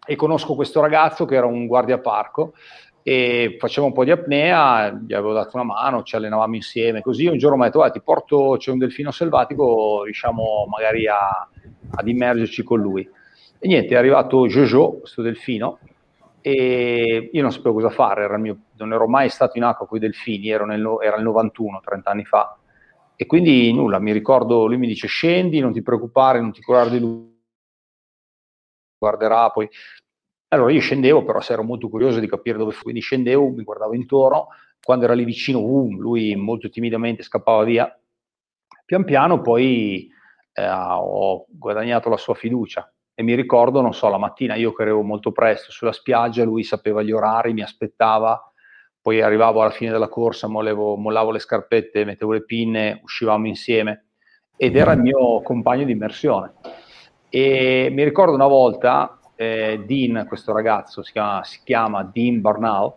e conosco questo ragazzo che era un guardia parco e facevo un po' di apnea, gli avevo dato una mano, ci allenavamo insieme, così un giorno mi ha detto, ah, ti porto, c'è un delfino selvatico, riusciamo magari a, ad immergerci con lui. E niente, è arrivato Jojo, questo delfino, e io non sapevo cosa fare, mio, non ero mai stato in acqua con i delfini, nel, era il 91, 30 anni fa. E quindi nulla, mi ricordo, lui mi dice scendi, non ti preoccupare, non ti curare di lui, guarderà poi. Allora io scendevo, però se ero molto curioso di capire dove fu, quindi scendevo, mi guardavo intorno, quando era lì vicino, uh, lui molto timidamente scappava via. Pian piano poi eh, ho guadagnato la sua fiducia e mi ricordo, non so, la mattina io che molto presto sulla spiaggia, lui sapeva gli orari, mi aspettava, poi arrivavo alla fine della corsa, mollevo, mollavo le scarpette, mettevo le pinne, uscivamo insieme ed era il mio compagno di immersione. E mi ricordo una volta, eh, Dean, questo ragazzo, si chiama, si chiama Dean Barnau,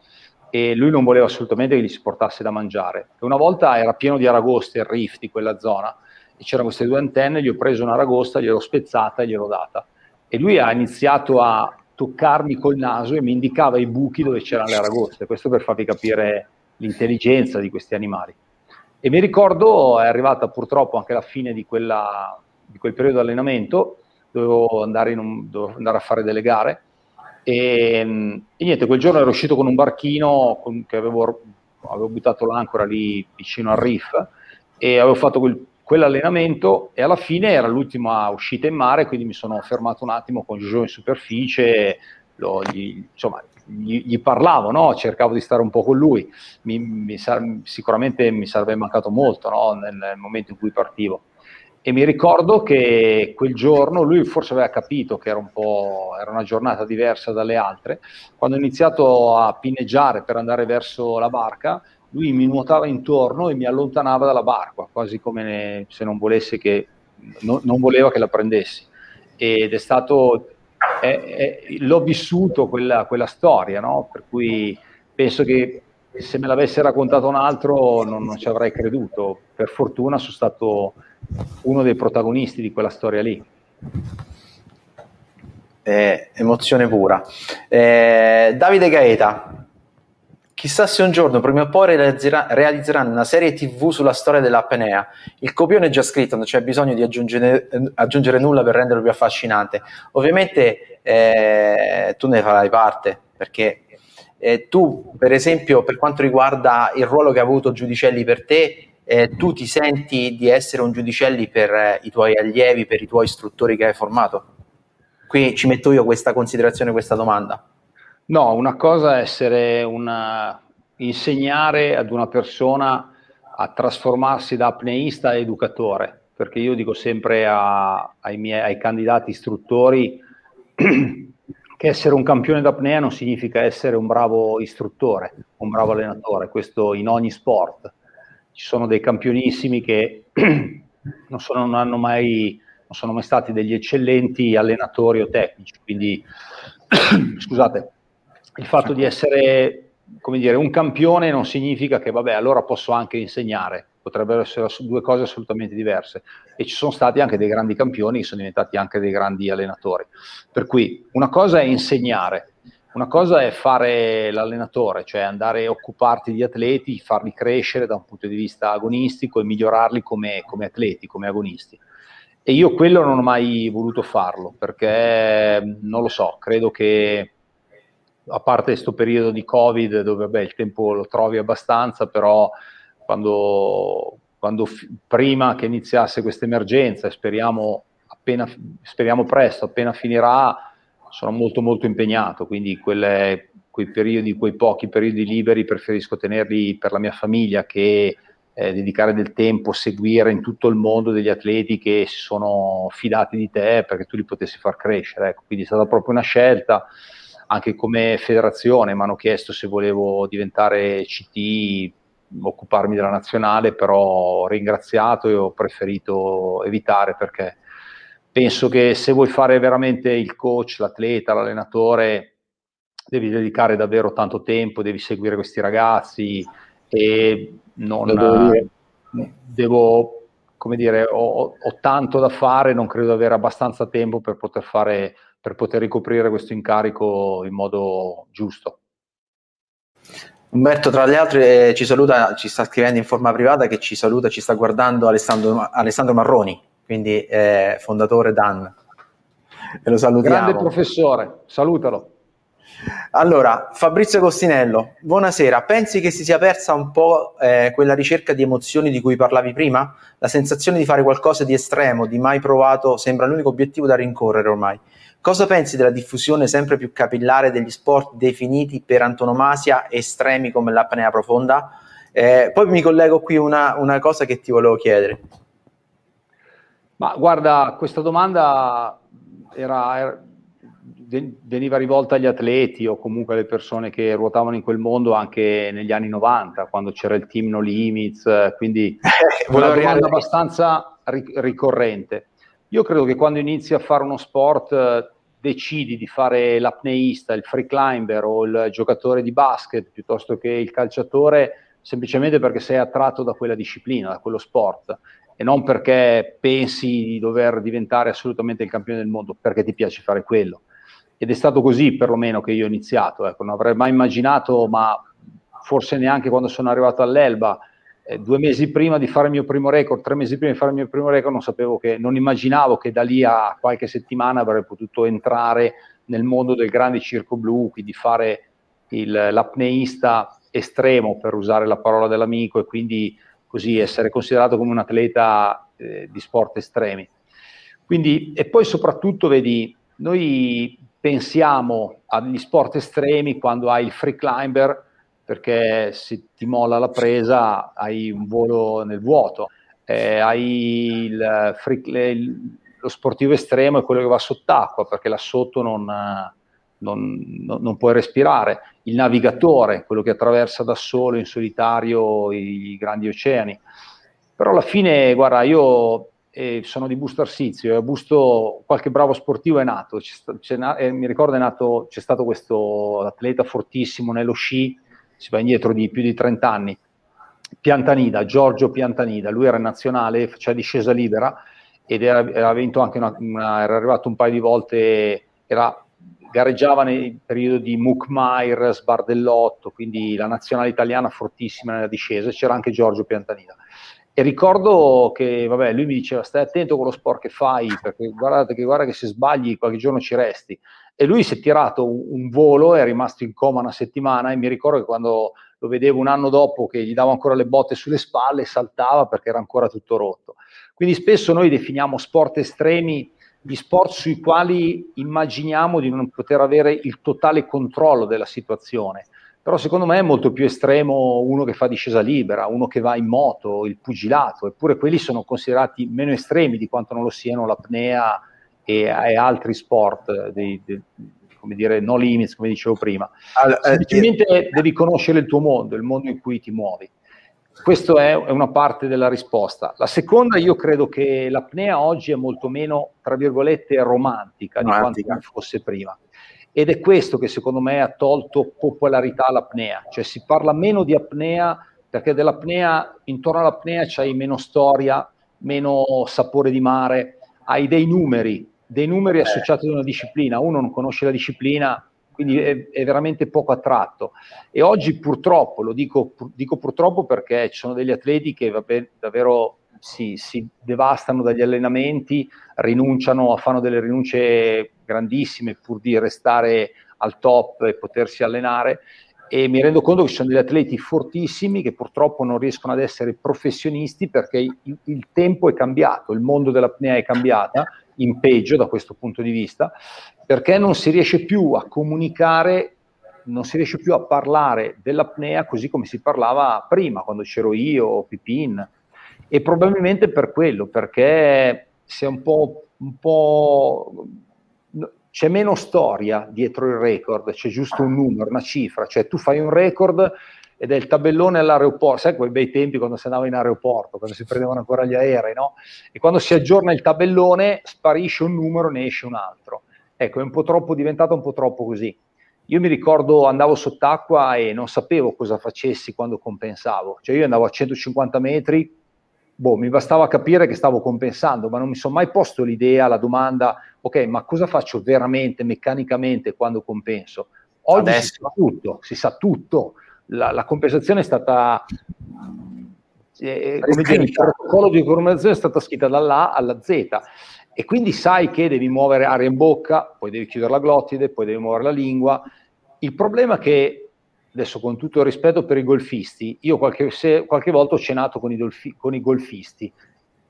e lui non voleva assolutamente che gli si portasse da mangiare. E una volta era pieno di aragoste il riff di quella zona e c'erano queste due antenne, gli ho preso un'aragosta, gliel'ho spezzata e gliel'ho data. E lui ha iniziato a toccarmi col naso e mi indicava i buchi dove c'erano le aragoste, questo per farvi capire l'intelligenza di questi animali. E mi ricordo, è arrivata purtroppo anche la fine di, quella, di quel periodo di allenamento, dovevo andare, un, dovevo andare, a fare delle gare e, e, niente, quel giorno ero uscito con un barchino con, che avevo, avevo, buttato l'ancora lì vicino al riff e avevo fatto quel, quell'allenamento e alla fine era l'ultima uscita in mare, quindi mi sono fermato un attimo con Giorgio in superficie, lo, gli, insomma, gli, gli parlavo, no? cercavo di stare un po' con lui, mi, mi sar- sicuramente mi sarebbe mancato molto no? nel, nel momento in cui partivo e mi ricordo che quel giorno lui forse aveva capito che era, un era una giornata diversa dalle altre, quando ho iniziato a pinneggiare per andare verso la barca, lui mi nuotava intorno e mi allontanava dalla barca, quasi come se non volesse che, no, non voleva che la prendessi. Ed è stato, è, è, l'ho vissuto quella, quella storia, no? per cui penso che se me l'avesse raccontato un altro non, non ci avrei creduto. Per fortuna sono stato uno dei protagonisti di quella storia lì. Eh, emozione pura. Eh, Davide Gaeta, chissà se un giorno, prima o poi, realizzerà, realizzeranno una serie tv sulla storia dell'Apnea. Il copione è già scritto, non c'è bisogno di aggiungere, aggiungere nulla per renderlo più affascinante. Ovviamente eh, tu ne farai parte, perché eh, tu, per esempio, per quanto riguarda il ruolo che ha avuto Giudicelli per te, eh, tu ti senti di essere un Giudicelli per eh, i tuoi allievi, per i tuoi istruttori che hai formato? Qui ci metto io questa considerazione, questa domanda. No, una cosa è essere una, insegnare ad una persona a trasformarsi da apneista a educatore, perché io dico sempre a, ai, miei, ai candidati istruttori (clears throat) che essere un campione d'apnea non significa essere un bravo istruttore, un bravo allenatore, questo in ogni sport ci sono dei campionissimi che (clears throat) non sono, non mai, non sono mai stati degli eccellenti allenatori o tecnici. Quindi, (clears throat) scusate, il fatto di essere come dire, un campione non significa che, vabbè, allora posso anche insegnare, potrebbero essere due cose assolutamente diverse. E ci sono stati anche dei grandi campioni che sono diventati anche dei grandi allenatori. Per cui una cosa è insegnare, una cosa è fare l'allenatore, cioè andare a occuparti di atleti, farli crescere da un punto di vista agonistico e migliorarli come, come atleti, come agonisti. E io quello non ho mai voluto farlo perché non lo so, credo che a parte questo periodo di Covid dove beh, il tempo lo trovi abbastanza, però quando, quando f- prima che iniziasse questa emergenza, speriamo, appena, speriamo presto, appena finirà, sono molto molto impegnato, quindi quelle, quei periodi, quei pochi periodi liberi preferisco tenerli per la mia famiglia che eh, dedicare del tempo, seguire in tutto il mondo degli atleti che si sono fidati di te perché tu li potessi far crescere. Ecco. Quindi è stata proprio una scelta, anche come federazione mi hanno chiesto se volevo diventare CT, occuparmi della nazionale, però ho ringraziato e ho preferito evitare perché penso che se vuoi fare veramente il coach, l'atleta, l'allenatore, devi dedicare davvero tanto tempo, devi seguire questi ragazzi e non devo, devo come dire, ho, ho, tanto da fare, non credo di avere abbastanza tempo per poter fare, per poter ricoprire questo incarico in modo giusto. Umberto, tra le altre, eh, ci saluta, ci sta scrivendo in forma privata che ci saluta, ci sta guardando Alessandro, Alessandro Marroni quindi è fondatore Dan. E lo salutiamo. Grande professore, salutalo. Allora, Fabrizio Costinello, buonasera. Pensi che si sia persa un po' eh, quella ricerca di emozioni di cui parlavi prima? La sensazione di fare qualcosa di estremo, di mai provato, sembra l'unico obiettivo da rincorrere ormai. Cosa pensi della diffusione sempre più capillare degli sport definiti per antonomasia estremi come l'apnea profonda? Eh, poi mi collego qui una, una cosa che ti volevo chiedere. Ma guarda, questa domanda era, era, veniva rivolta agli atleti o comunque alle persone che ruotavano in quel mondo anche negli anni 90, quando c'era il team No Limits, quindi (laughs) una domanda abbastanza ricorrente. Io credo che quando inizi a fare uno sport decidi di fare l'apneista, il free climber o il giocatore di basket piuttosto che il calciatore, semplicemente perché sei attratto da quella disciplina, da quello sport e non perché pensi di dover diventare assolutamente il campione del mondo, perché ti piace fare quello. Ed è stato così perlomeno che io ho iniziato, ecco, non avrei mai immaginato, ma forse neanche quando sono arrivato all'Elba, eh, due mesi prima di fare il mio primo record, tre mesi prima di fare il mio primo record, non sapevo che, non immaginavo che da lì a qualche settimana avrei potuto entrare nel mondo del grande circo blu, quindi fare il, l'apneista estremo, per usare la parola dell'amico, e quindi così essere considerato come un atleta eh, di sport estremi. Quindi, e poi soprattutto, vedi, noi pensiamo agli sport estremi quando hai il free climber, perché se ti molla la presa hai un volo nel vuoto, eh, hai il free, il, lo sportivo estremo è quello che va sott'acqua perché là sotto non, non, non, non, puoi respirare, il navigatore, quello che attraversa da solo in solitario i grandi oceani. Però alla fine, guarda, io eh, sono di Busto Arsizio e a Busto qualche bravo sportivo è nato. C'è, c'è, eh, mi ricordo è nato, c'è stato questo atleta fortissimo nello sci si va indietro di più di 30 anni, Piantanida, Giorgio Piantanida, lui era nazionale, faceva discesa libera ed era, era, una, una, era arrivato un paio di volte, era, gareggiava nel periodo di Mukmair, Sbardellotto, quindi la nazionale italiana fortissima nella discesa, c'era anche Giorgio Piantanida. E ricordo che, vabbè, lui mi diceva, stai attento con lo sport che fai, perché guarda che, guarda che se sbagli qualche giorno ci resti e lui si è tirato un, volo, è rimasto in coma una settimana e mi ricordo che quando lo vedevo un anno dopo che gli davo ancora le botte sulle spalle, saltava perché era ancora tutto rotto. Quindi spesso noi definiamo sport estremi gli sport sui quali immaginiamo di non poter avere il totale controllo della situazione. Però secondo me è molto più estremo uno che fa discesa libera, uno che va in moto, il pugilato, eppure quelli sono considerati meno estremi di quanto non lo siano l'apnea e, e altri sport, dei, dei, come dire, no limits, come dicevo prima. Allora, eh, Semplicemente eh, devi conoscere il tuo mondo, il mondo in cui ti muovi. Questa è, è una parte della risposta. La seconda, io credo che l'apnea oggi è molto meno, tra virgolette, romantica, romantica. di quanto fosse prima. Ed è questo che secondo me ha tolto popolarità all'apnea, cioè si parla meno di apnea perché dell'apnea, intorno all'apnea c'hai meno storia, meno sapore di mare, hai dei numeri, dei numeri associati ad una disciplina, uno non conosce la disciplina, quindi è, è veramente poco attratto. E oggi purtroppo, lo dico, pur, dico purtroppo perché ci sono degli atleti che vabbè, davvero si, si, devastano dagli allenamenti, rinunciano, fanno delle rinunce grandissime pur di restare al top e potersi allenare e mi rendo conto che ci sono degli atleti fortissimi che purtroppo non riescono ad essere professionisti perché il, il tempo è cambiato, il mondo dell'apnea è cambiata in peggio da questo punto di vista, perché non si riesce più a comunicare, non si riesce più a parlare dell'apnea così come si parlava prima, quando c'ero io o Pipin. E probabilmente per quello, perché si è un po', un po' c'è meno storia dietro il record, c'è giusto un numero, una cifra, cioè tu fai un record ed è il tabellone all'aeroporto, sai quei bei tempi quando si andava in aeroporto, quando si prendevano ancora gli aerei, no? E quando si aggiorna il tabellone sparisce un numero, ne esce un altro. Ecco, è un po' troppo, diventato un po' troppo così. Io mi ricordo andavo sott'acqua e non sapevo cosa facessi quando compensavo, cioè io andavo a 150 metri, boh, mi bastava capire che stavo compensando, ma non mi sono mai posto l'idea, la domanda, ok, ma cosa faccio veramente, meccanicamente quando compenso? Oggi Adesso. si sa tutto, si sa tutto, la, la compensazione è stata, eh, come dire, il protocollo di compensazione è stata scritta dall'A alla Z e quindi sai che devi muovere aria in bocca, poi devi chiudere la glottide, poi devi muovere la lingua. Il problema è che, adesso con tutto il rispetto per i golfisti, io qualche, se, qualche volta ho cenato con i, dolfi, con i, golfisti,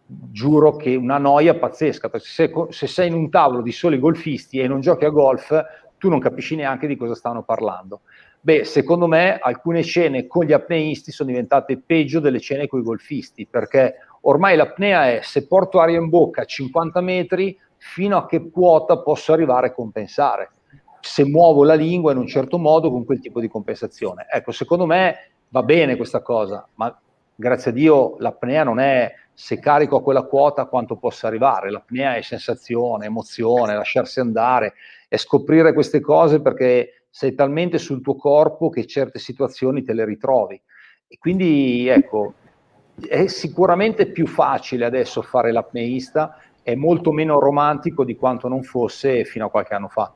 giuro che una noia pazzesca, perché se, se sei in un tavolo di soli golfisti e non giochi a golf, tu non capisci neanche di cosa stanno parlando. Beh, secondo me alcune scene con gli apneisti sono diventate peggio delle scene con i golfisti, perché ormai l'apnea è se porto aria in bocca a 50 metri, fino a che quota posso arrivare a compensare. Se muovo la lingua in un certo modo con quel tipo di compensazione. Ecco, secondo me va bene questa cosa, ma grazie a Dio l'apnea non è se carico a quella quota quanto possa arrivare. L'apnea è sensazione, emozione, lasciarsi andare è scoprire queste cose perché sei talmente sul tuo corpo che certe situazioni te le ritrovi. E quindi ecco, è sicuramente più facile adesso fare l'apneista, è molto meno romantico di quanto non fosse fino a qualche anno fa.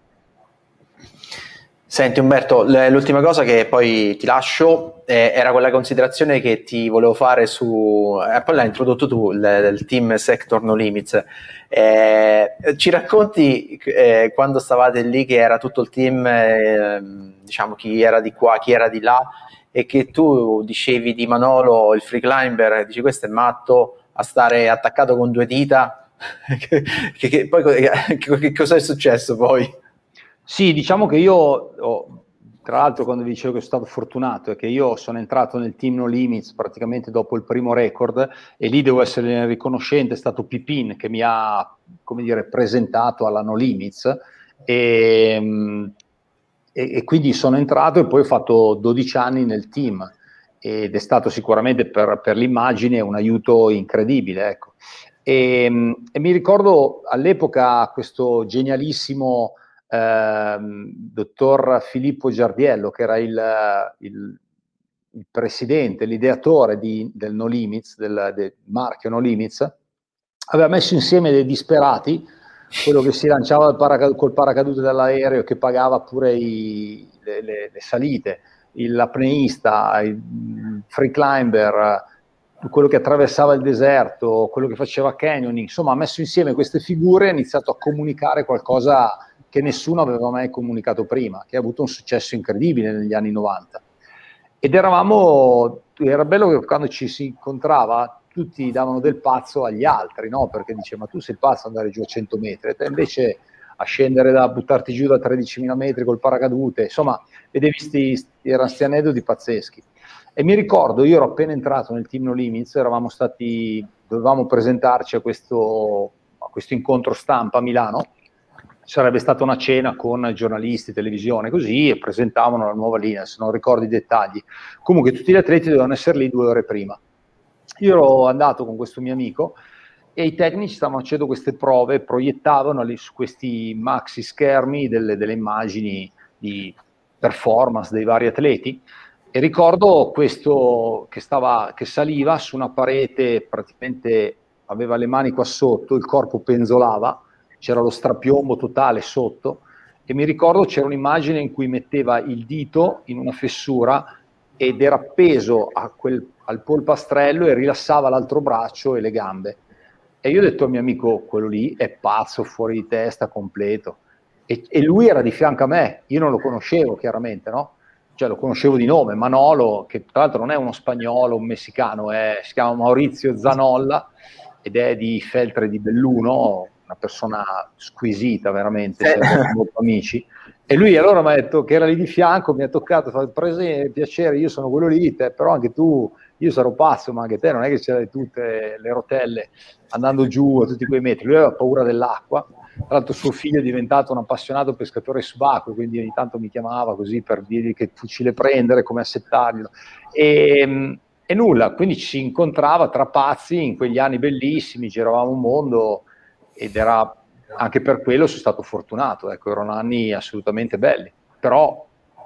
Senti Umberto, l'ultima cosa che poi ti lascio eh, era quella considerazione che ti volevo fare su, eh, poi l'hai introdotto tu, il, il team Sector No Limits. Eh, ci racconti eh, quando stavate lì che era tutto il team, eh, diciamo chi era di qua, chi era di là e che tu dicevi di Manolo, il free climber, dici questo è matto a stare attaccato con due dita, (laughs) che, che, che, poi, che cosa è successo poi? Sì, diciamo che io, ho, tra l'altro quando vi dicevo che sono stato fortunato, è che io sono entrato nel team No Limits praticamente dopo il primo record e lì devo essere riconoscente, è stato Pipin che mi ha, come dire, presentato alla No Limits e, e, e quindi sono entrato e poi ho fatto 12 anni nel team ed è stato sicuramente per, per l'immagine un aiuto incredibile. Ecco. E, e, mi ricordo all'epoca questo genialissimo ehm, dottor Filippo Giardiello, che era il, il, il presidente, l'ideatore di, del No Limits, del, del, marchio No Limits, aveva messo insieme dei disperati, quello che si lanciava paracad- col paracadute dall'aereo, che pagava pure i, le, le, le, salite, l'apneista, il free climber, quello che attraversava il deserto, quello che faceva canyoning, insomma ha messo insieme queste figure e ha iniziato a comunicare qualcosa che nessuno aveva mai comunicato prima, che ha avuto un successo incredibile negli anni 90. Ed eravamo, era bello che quando ci si incontrava tutti davano del pazzo agli altri, no? Perché diceva, ma tu sei pazzo ad andare giù a 100 metri, e te invece a scendere da buttarti giù da 13.000 metri col paracadute, insomma, vedevi sti, erano sti aneddoti pazzeschi. E mi ricordo, io ero appena entrato nel Team No Limits, eravamo stati, dovevamo presentarci a questo, a questo incontro stampa a Milano, sarebbe stata una cena con giornalisti, televisione, così, e presentavano la nuova linea, se non ricordo i dettagli. Comunque tutti gli atleti dovevano essere lì due ore prima. Io ero andato con questo mio amico e i tecnici stavano facendo queste prove, proiettavano lì su questi maxi schermi delle, delle immagini di performance dei vari atleti e ricordo questo che, stava, che saliva su una parete, praticamente aveva le mani qua sotto, il corpo penzolava, c'era lo strapiombo totale sotto e mi ricordo c'era un'immagine in cui metteva il dito in una fessura ed era appeso quel, al polpastrello e rilassava l'altro braccio e le gambe. E io ho detto al mio amico, quello lì è pazzo, fuori di testa, completo. E, e lui era di fianco a me, io non lo conoscevo chiaramente, no? Cioè lo conoscevo di nome, Manolo, che tra l'altro non è uno spagnolo, un messicano, è, si chiama Maurizio Zanolla ed è di Feltre di Belluno, una persona squisita veramente, eh. (laughs) molto amici. E lui allora mi ha detto che era lì di fianco, mi ha toccato, fa presente, piacere, io sono quello lì, te, però anche tu, io sarò pazzo, ma anche te non è che c'hai tutte le rotelle andando giù a tutti quei metri. Lui aveva paura dell'acqua, tra l'altro suo figlio è diventato un appassionato pescatore subacqueo, quindi ogni tanto mi chiamava così per dirgli che fucile prendere, come assettarglielo. E, e nulla, quindi ci incontrava tra pazzi in quegli anni bellissimi, giravamo un mondo ed era anche per quello sono stato fortunato, ecco, erano anni assolutamente belli, però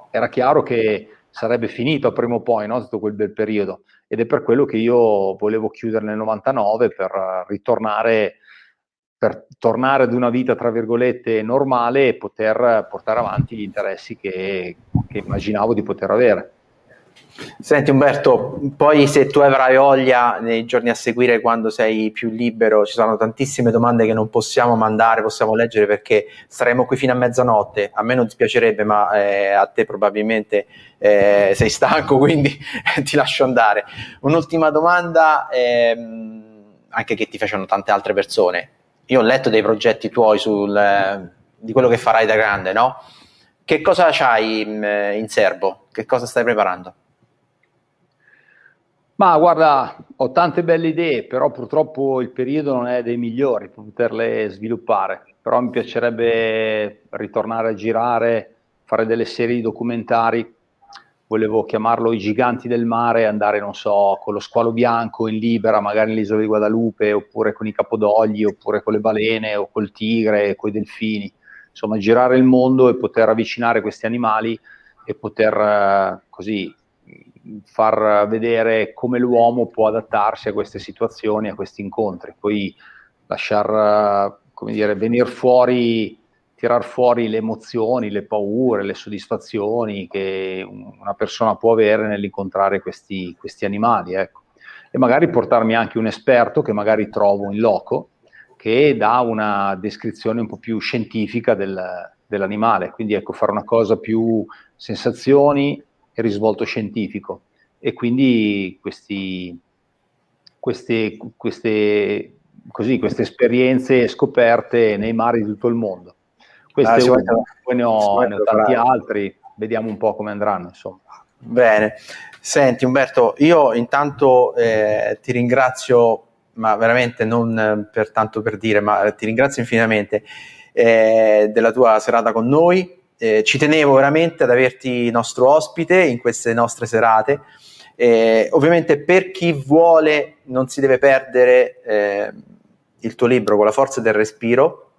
era chiaro che sarebbe finito prima o poi no, tutto quel bel periodo ed è per quello che io volevo chiudere nel 99 per ritornare per tornare ad una vita tra virgolette normale e poter portare avanti gli interessi che, che immaginavo di poter avere. Senti Umberto, poi se tu avrai voglia nei giorni a seguire quando sei più libero, ci sono tantissime domande che non possiamo mandare, possiamo leggere perché saremo qui fino a mezzanotte, a me non dispiacerebbe ma eh, a te probabilmente eh, sei stanco (laughs) quindi ti lascio andare. Un'ultima domanda, ehm, anche che ti facevano tante altre persone, io ho letto dei progetti tuoi sul, eh, di quello che farai da grande, no? Che cosa c'hai in, in serbo? Che cosa stai preparando? Ma guarda, ho tante belle idee, però purtroppo il periodo non è dei migliori per poterle sviluppare. Però mi piacerebbe ritornare a girare, fare delle serie di documentari. Volevo chiamarlo I giganti del mare, andare, non so, con lo squalo bianco in libera, magari nell'isola di Guadalupe, oppure con i capodogli, oppure con le balene, o col tigre, con i delfini. insomma girare il mondo e poter avvicinare questi animali e poter eh, così far vedere come l'uomo può adattarsi a queste situazioni, a questi incontri, poi lasciar, come dire, venire fuori, tirar fuori le emozioni, le paure, le soddisfazioni che una persona può avere nell'incontrare questi, questi animali, ecco. E magari portarmi anche un esperto che magari trovo in loco, che dà una descrizione un po' più scientifica del, dell'animale, quindi ecco, fare una cosa più sensazioni, e risvolto scientifico. E quindi questi, queste, queste, così, queste esperienze scoperte nei mari di tutto il mondo. Queste ah, uno, poi ne ho, ne ho tanti altri, vediamo un po' come andranno. Insomma. Bene, senti Umberto, io intanto eh, ti ringrazio, ma veramente non per tanto per dire, ma ti ringrazio infinitamente eh, della tua serata con noi eh, ci tenevo veramente ad averti nostro ospite in queste nostre serate. Eh, ovviamente per chi vuole non si deve perdere eh, il tuo libro con la forza del respiro,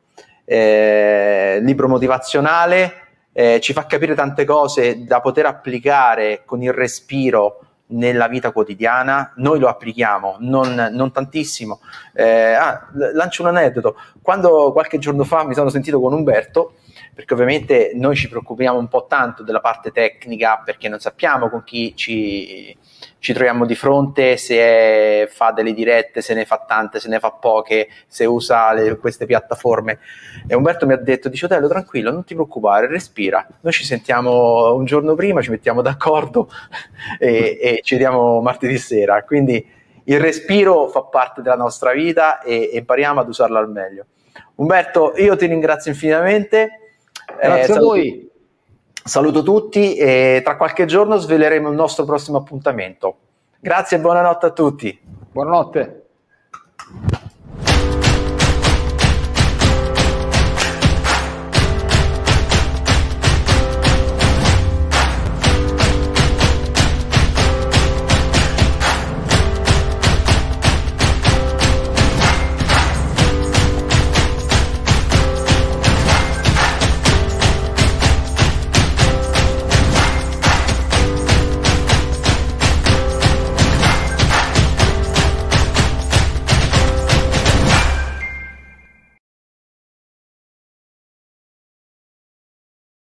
eh, libro motivazionale, eh, ci fa capire tante cose da poter applicare con il respiro nella vita quotidiana, noi lo applichiamo, non, non tantissimo. Eh, ah, lancio un aneddoto, quando qualche giorno fa mi sono sentito con Umberto, perché ovviamente noi ci preoccupiamo un po' tanto della parte tecnica perché non sappiamo con chi ci, ci troviamo di fronte, se fa delle dirette, se ne fa tante, se ne fa poche, se usa le, queste piattaforme. E Umberto mi ha detto, dice Otello, tranquillo, non ti preoccupare, respira. Noi ci sentiamo un giorno prima, ci mettiamo d'accordo (laughs) e, e ci vediamo martedì sera. Quindi il respiro fa parte della nostra vita e, e impariamo ad usarlo al meglio. Umberto, io ti ringrazio infinitamente Grazie eh, a voi. Saluto tutti e tra qualche giorno sveleremo il nostro prossimo appuntamento. Grazie e buonanotte a tutti. Buonanotte.